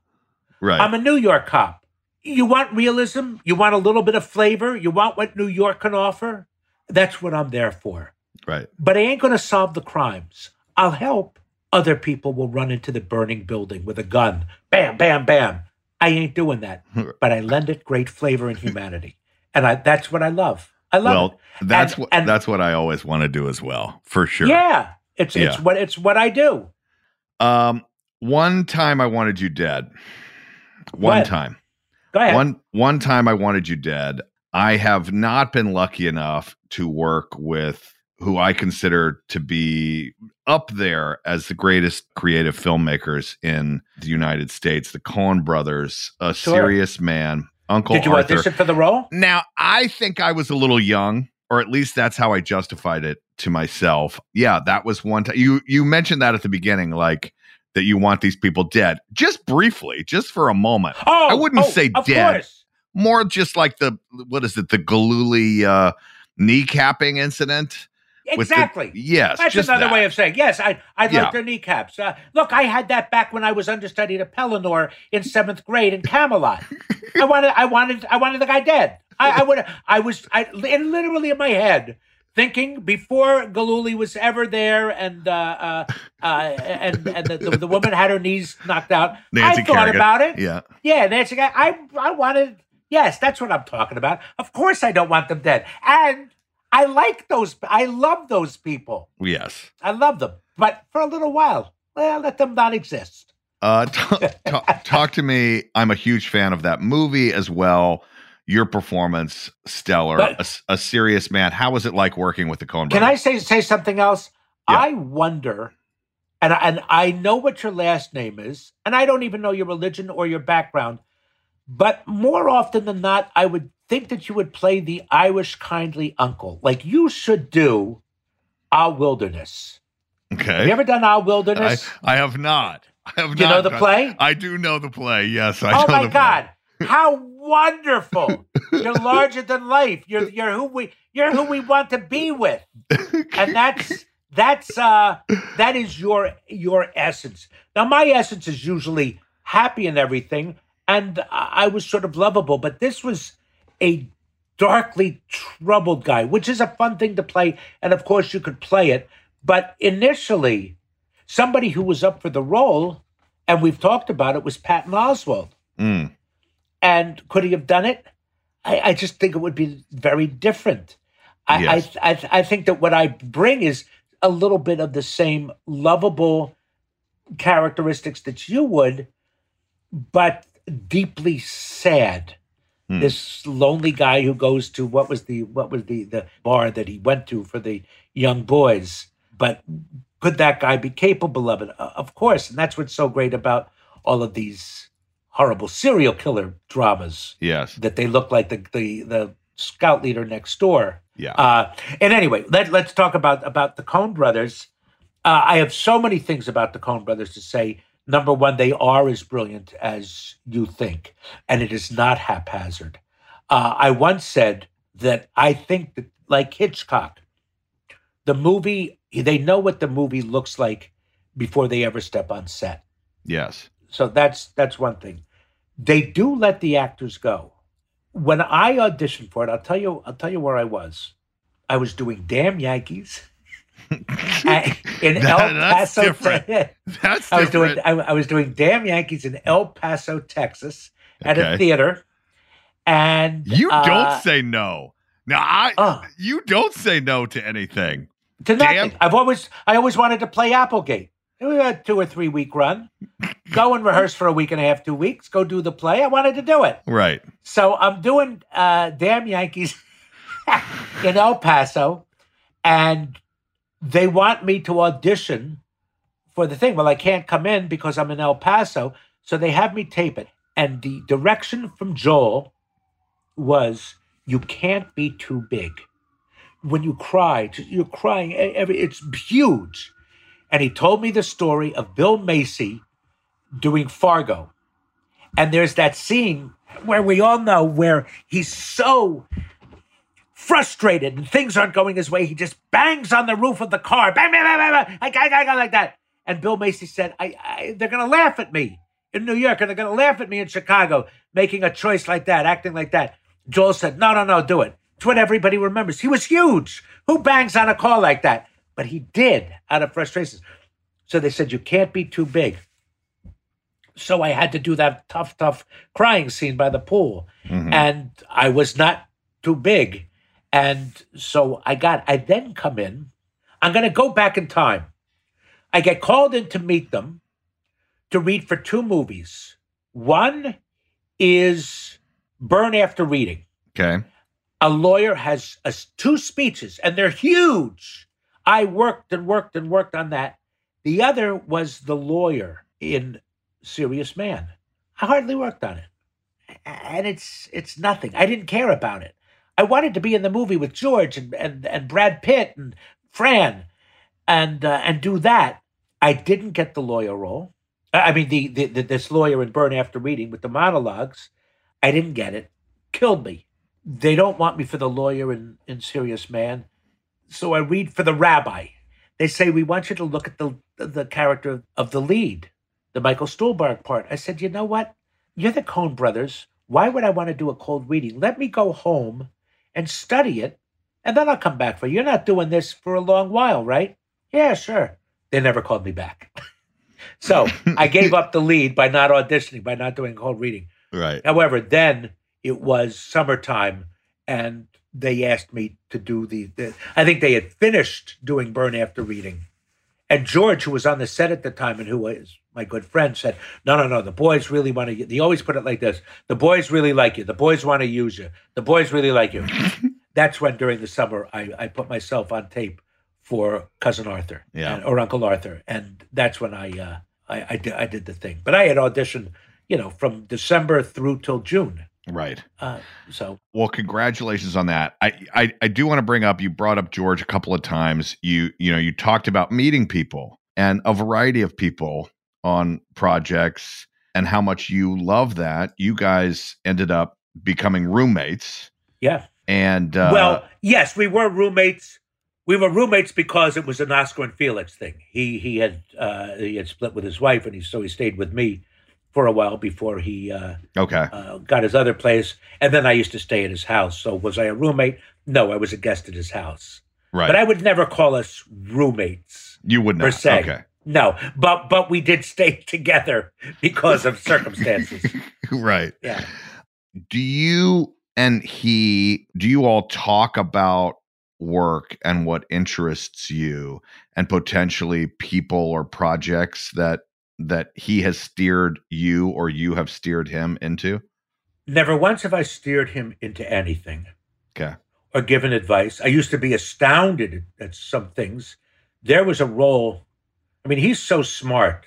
Right. I'm a New York cop. You want realism? You want a little bit of flavor? You want what New York can offer? That's what I'm there for. right. But I ain't going to solve the crimes. I'll help. Other people will run into the burning building with a gun. Bam, bam, bam. I ain't doing that. (laughs) But I lend it great flavor and humanity. And I, that's what I love. I love Well, it. that's And- what and- that's what I always want to do as well, for sure. Yeah. It's it's what it's what I do. Um, one time I wanted you dead. One time. Go ahead. One one time I wanted you dead. I have not been lucky enough to work with who I consider to be up there as the greatest creative filmmakers in the United States, the Coen brothers, a Sure. serious man, Uncle Did you Arthur. audition for the role? Now, I think I was a little young, or at least that's how I justified it to myself. Yeah, that was one time. You you mentioned that at the beginning, like that you want these people dead, just briefly, just for a moment. Oh, I wouldn't oh, say of dead. course. More just like the what is it, the Gillooly uh, kneecapping incident? With the- Exactly. yes, That's another that. way of saying yes. I I Yeah. their kneecaps. Uh, look, I had that back when I was understudy to Pellinore in seventh grade in Camelot. (laughs) I wanted, I wanted, I wanted the guy dead. I, I would, I was, I and literally in my head thinking before Gillooly was ever there, and uh, uh, uh, and and the, the, the woman had her knees knocked out. Nancy I thought Kerrigan. about it. Yeah. Yeah, Nancy. I I wanted. Yes, that's what I'm talking about. Of course, I don't want them dead, and I like those. I love those people. Yes. I love them, but for a little while, well, let them not exist. Uh, talk, talk, (laughs) talk to me. I'm a huge fan of that movie as well. Your performance, stellar. But- a, a serious man. How was it like working with the Coen Can I say say something else? Yeah. I wonder, and and I know what your last name is, and I don't even know your religion or your background, but more often than not, I would think that you would play the Irish kindly uncle, like you should do. Our wilderness. Okay. Have you ever done Our wilderness? I I have not. I have Do you know the done- play? I do know the play. Yes, I oh know my. God! (laughs) How wonderful! You're larger than life. You're (laughs) you're who we you're who we want to be with, and that's that's uh that is your your essence. Now my essence is usually happy and everything, and I was sort of lovable, but this was a darkly troubled guy, which is a fun thing to play, and of course you could play it. But initially, somebody who was up for the role, and we've talked about it, was Patton Oswalt. Mm, And could he have done it? I, I just think it would be very different. I, Yes. I, I I think that what I bring is a little bit of the same lovable characteristics that you would, but deeply sad. Hmm. This lonely guy who goes to what was the what was the the bar that he went to for the young boys, but could that guy be capable of it? Uh, Of course, and that's what's so great about all of these horrible serial killer dramas yes. that they look like the the, the scout leader next door. Yeah. Uh, and anyway, let, let's talk about about the Coen brothers. Uh, I have so many things about the Coen brothers to say. Number one, they are as brilliant as you think, and it is not haphazard. Uh, I once said that I think that, like Hitchcock, the movie they know what the movie looks like before they ever step on set. yes. So that's that's one thing. They do let the actors go. When I auditioned for it, I'll tell you I'll tell you where I was. I was doing Damn Yankees (laughs) (laughs) at- in That- El Paso. different. (laughs) That's I was doing. I, I was doing Damn Yankees in El Paso, Texas, at a theater. And You uh, don't say no. Now I uh, you don't say no to anything. to nothing. Damn. I've always I always wanted to play Applegate. We had a two or three week run. (laughs) Go and rehearse for a week and a half, two weeks. Go do the play. I wanted to do it. Right. So I'm doing uh, Damn Yankees in El Paso, and they want me to audition for the thing. Well, I can't come in because I'm in El Paso. So they have me tape it. And the direction from Joel was you can't be too big. When you cry, you're crying, it's huge. And he told me the story of Bill Macy doing Fargo. And there's that scene where we all know where he's so frustrated and things aren't going his way. He just bangs on the roof of the car, bang, bang, bang, bang, bang, like, like, like, like that. And Bill Macy said, I, I, they're going to laugh at me in New York and they're going to laugh at me in Chicago making a choice like that, acting like that. Joel said, no, no, no, do it. It's what everybody remembers. He was huge. Who bangs on a car like that? But he did out of frustration. So they said, you can't be too big. So I had to do that tough, tough crying scene by the pool. Mm-hmm. And I was not too big. And so I got, I then come in. I'm going to go back in time. I get called in to meet them to read for two movies. One is Burn After Reading. Okay. A lawyer has uh, two speeches, and they're huge. I worked and worked and worked on that. The other was the lawyer in Serious Man. I hardly worked on it, and it's it's nothing. I didn't care about it. I wanted to be in the movie with George and and, and Brad Pitt and Fran, and uh, and do that. I didn't get the lawyer role. I mean, the, the, the this lawyer in Burn After Reading with the monologues. I didn't get it. Killed me. They don't want me for the lawyer in, in Serious Man. So I read for the rabbi. They say, We want you to look at the, the character of the lead, the Michael Stuhlbarg part. I said, You know what? You're the Coen brothers. Why would I want to do a cold reading? Let me go home and study it, and then I'll come back for you. You're not doing this for a long while, right? Yeah, sure. They never called me back. (laughs) so I gave up the lead by not auditioning, by not doing a cold reading. Right. However, then it was summertime and they asked me to do the, the, I think they had finished doing Burn After Reading. And George, who was on the set at the time and who was my good friend, said, No, no, no, the boys really want to, they always put it like this the boys really like you. The boys want to use you. The boys really like you. (laughs) That's when during the summer I, I put myself on tape for Cousin Arthur Yeah. and- or Uncle Arthur. And that's when I, uh, I, I, did, I did the thing. But I had auditioned, you know, from December through till June. Right. Uh, so Well, congratulations on that. I, I I do want to bring up you brought up George a couple of times. You you know, you talked about meeting people and a variety of people on projects and how much you love that. You guys ended up becoming roommates yeah. and uh well, yes, we were roommates. We were roommates because it was an Oscar and Felix thing. He he had uh, he had split with his wife, and he so he stayed with me for a while before he uh, okay. uh, got his other place. And then I used to stay at his house. So was I a roommate? No, I was a guest at his house. Right. But I would never call us roommates you would not. per se. Okay. No, but but we did stay (laughs) together because of circumstances. (laughs) right. Yeah. do you and he do you all talk about work and what interests you and potentially people or projects that that he has steered you or you have steered him into Never once have I steered him into anything. okay or given advice. I used to be astounded at some things. There was a role. I mean, he's so smart.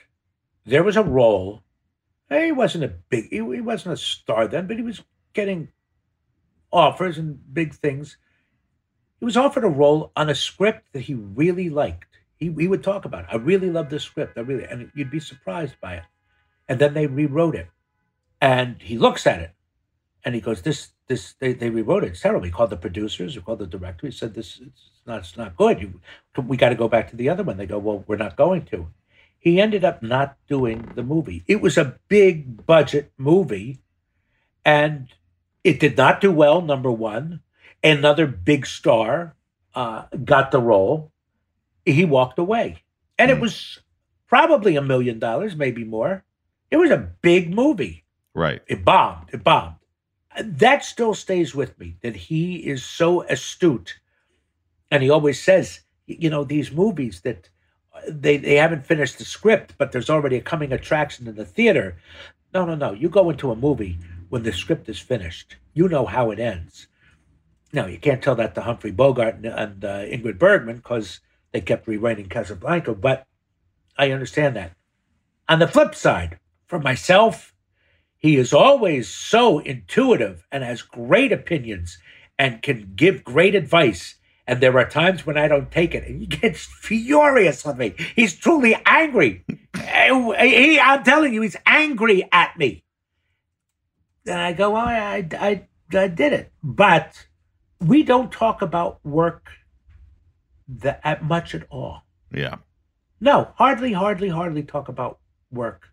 There was a role. He wasn't a big. He, he wasn't a star then, but he was getting offers and big things. He was offered a role on a script that he really liked. He, he would talk about it. I really love this script. I really, and you'd be surprised by it. And then they rewrote it, and he looks at it, and he goes, "This, this, they, they rewrote it. It's terrible." He called the producers, he called the director. He said, "This, it's not, it's not good. You, we got to go back to the other one." They go, "Well, we're not going to." He ended up not doing the movie. It was a big budget movie, and it did not do well. Number one, another big star uh, got the role. He walked away, and it Hmm. was probably a million dollars, maybe more. It was a big movie right it bombed it bombed that still stays with me that he is so astute. And he always says you know these movies that uh, they they haven't finished the script but there's already a coming attraction in the theater. No no no. You go into a movie when the script is finished. You know how it ends. No you can't tell that to humphrey bogart and, and uh, ingrid bergman because they kept rewriting casablanca but i understand that. On the flip side for myself he is always so intuitive and has great opinions and can give great advice. And there are times when I don't take it, and he (laughs) gets furious with me. He's truly angry. Uh, he, I'm telling you, he's angry at me. And I go, well, I, I, I did it. But we don't talk about work that at much at all. yeah No, hardly, hardly, hardly talk about work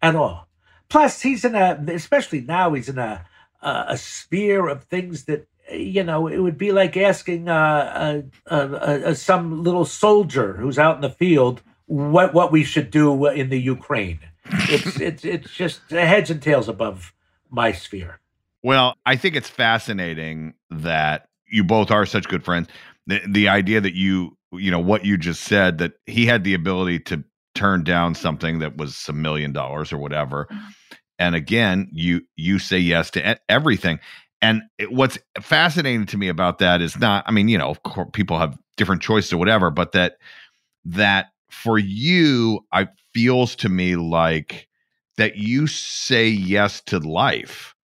at all. Plus, he's in a, especially now, he's in a a, a sphere of things that you know. It would be like asking uh, uh, uh, uh, some little soldier who's out in the field what what we should do in the Ukraine. It's (laughs) it's it's just heads and tails above my sphere. Well, I think it's fascinating that you both are such good friends. The the idea that you you know what you just said that he had the ability to turn down something that was a million dollars or whatever. And again, you you say yes to everything. and what's fascinating to me about that is not, I mean, you know, of course, people have different choices or whatever, but that that for you, I feels to me like that you say yes to life,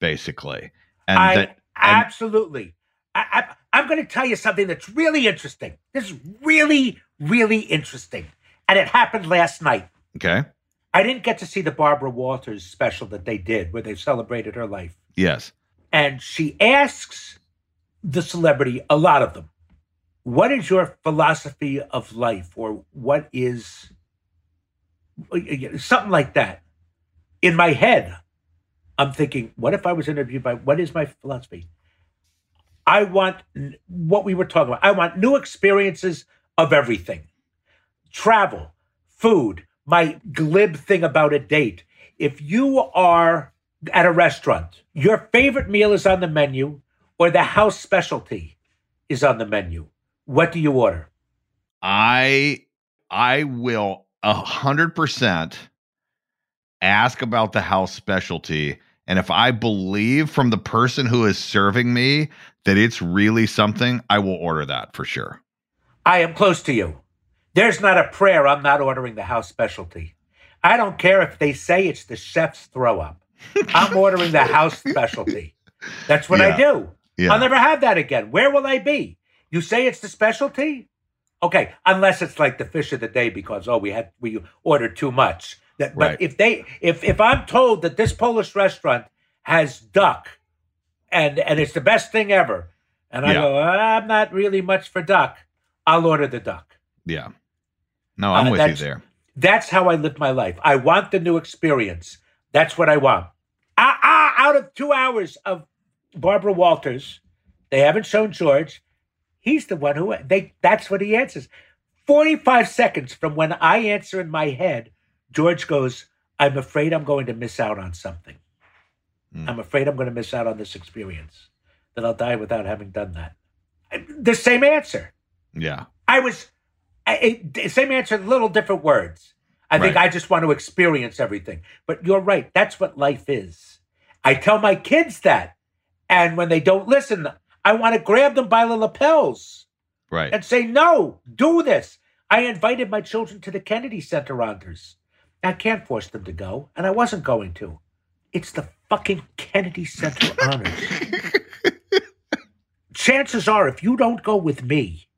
basically, and I that and, absolutely. I, I, I'm going to tell you something that's really interesting. This is really, really interesting, and it happened last night. okay, I didn't get to see the Barbara Walters special that they did, where they celebrated her life. yes, and she asks the celebrity, a lot of them, what is your philosophy of life? Or what is something like that? In my head, I'm thinking, what if I was interviewed by what is my philosophy? I want what we were talking about. I want new experiences of everything travel, food, my glib thing about a date. If you are at a restaurant, your favorite meal is on the menu or the house specialty is on the menu, what do you order? I I will a hundred percent ask about the house specialty. And if I believe from the person who is serving me that it's really something, I will order that for sure. I am close to you. There's not a prayer I'm not ordering the house specialty. I don't care if they say it's the chef's throw up. I'm (laughs) ordering the house specialty. That's what I do. Yeah. I'll never have that again. Where will I be? You say it's the specialty? Okay, unless it's like the fish of the day because oh we had we ordered too much. That, but Right. if they if if I'm told that this Polish restaurant has duck and and it's the best thing ever, and I Yeah. go ah, I'm not really much for duck, I'll order the duck. Yeah. No, I'm Uh, with you there. That's how I live my life. I want the new experience. That's what I want. Ah, ah, out of two hours of Barbara Walters, they haven't shown George. He's the one who they. That's what he answers. Forty-five seconds from when I answer in my head, George goes, "I'm afraid I'm going to miss out on something. Hmm. I'm afraid I'm going to miss out on this experience. That I'll die without having done that." The same answer. Yeah. I was I, I- same answer, little different words. I think I just want to experience everything. But you're right. That's what life is. I tell my kids that, and when they don't listen, I want to grab them by the lapels Right. and say, "No, do this." I invited my children to the Kennedy Center honors. I can't force them to go, and I wasn't going to. It's the fucking Kennedy Center honors. (laughs) Chances are, if you don't go with me,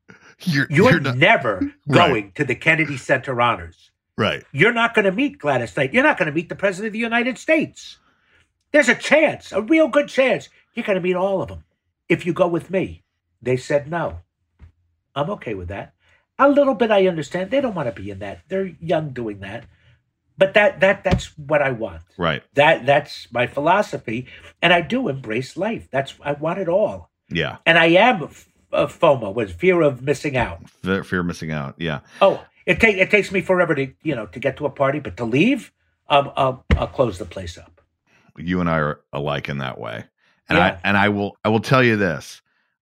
You're, you're, you're not never Right. going to the Kennedy Center honors. right. You're not going to meet Gladys Knight. You're not going to meet the President of the United States. There's a chance, a real good chance, you're going to meet all of them if you go with me. They said no. I'm okay with that. A little bit I understand. They don't want to be in that. They're young doing that. But that that that's what I want. Right. That that's my philosophy and I do embrace life. That's I want it all. Yeah. And I am f- uh, FOMO, was fear of missing out. Fear fear of missing out. Yeah. Oh, it take it takes me forever to you know to get to a party, but to leave, um, I'll I'll close the place up. you and I are alike in that way. And Yeah. I and I will I will tell you this.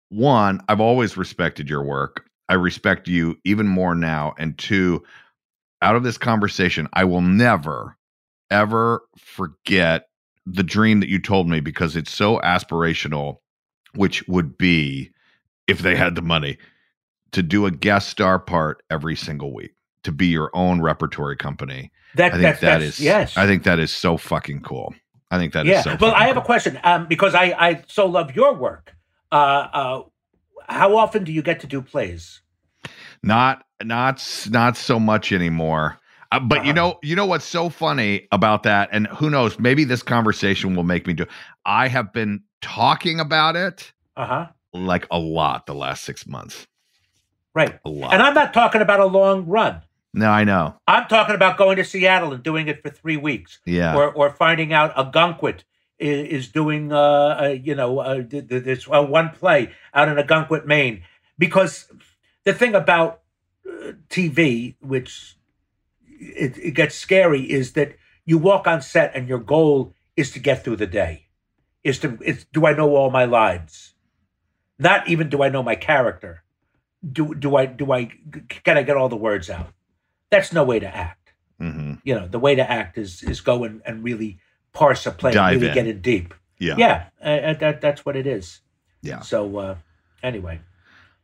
One, I've always respected your work. I respect you even more now. And two, out of this conversation, I will never ever forget the dream that you told me because it's so aspirational, which would be if they had the money to do a guest star part every single week, to be your own repertory company. That I think that's, that that's is yes. I think that is so fucking cool. I think that is yeah. so well, I have a question um, because I I so love your work. Uh, uh, how often do you get to do plays? not not not so much anymore uh, but you Uh-huh. know you know what's so funny about that and who knows maybe this conversation will make me do i have been talking about it Uh huh. Like a lot the last six months Right. a lot And I'm not talking about a long run. no i know I'm talking about going to Seattle and doing it for three weeks. yeah or or finding out Ogunquit is, is doing uh, uh you know uh, th- th- this uh, one play out in Ogunquit, Maine. Because the thing about uh, TV, which it, it gets scary, is that you walk on set and your goal is to get through the day. Is to is do I know all my lines? Not even do I know my character. Do do I do I can I get all the words out? That's no way to act hmm you know the way to act is is go and, and really parse a play Dive really in. get in deep Yeah. Yeah, uh, uh, that that's what it is. Yeah. So uh, anyway,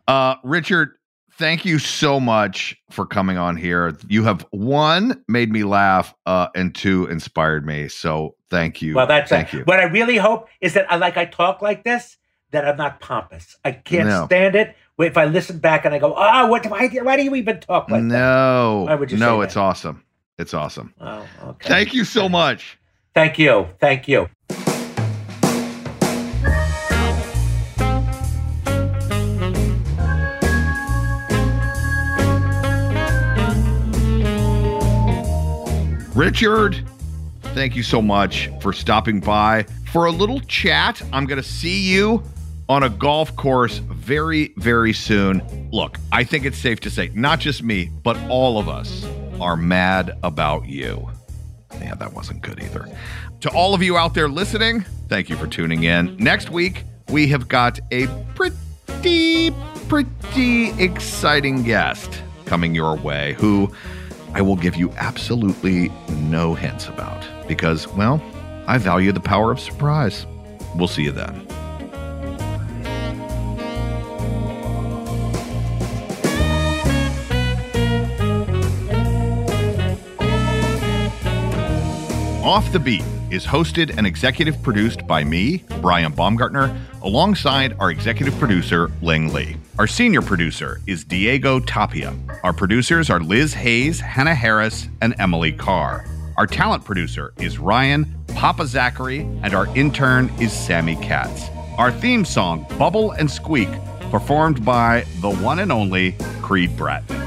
Uh, Richard, thank you so much for coming on here. You have one made me laugh, uh, and two inspired me. So thank you. well, that's thank it. you. What I really hope is that I like I talk like this, that I'm not pompous. I can't No. stand it. If I listen back and I go, oh, what? Why, why do you even talk like that? no, would you no, it's awesome. It's awesome. Oh, okay. Thank you so much. Thank you. Thank you. Richard, thank you so much for stopping by for a little chat. I'm going to see you on a golf course very, very soon. Look, I think it's safe to say, not just me, but all of us are mad about you. Yeah, that wasn't good either. To all of you out there listening, thank you for tuning in. Next week, we have got a pretty, pretty exciting guest coming your way who I will give you absolutely no hints about because, well, I value the power of surprise. We'll see you then. Off the Beat is hosted and executive produced by me, Brian Baumgartner, alongside our executive producer, Ling Lee. Our senior producer is Diego Tapia. Our producers are Liz Hayes, Hannah Harris, and Emily Carr. Our talent producer is Ryan Papazachariou, and our intern is Sammy Katz. Our theme song, Bubble and Squeak, performed by the one and only Creed Bratton.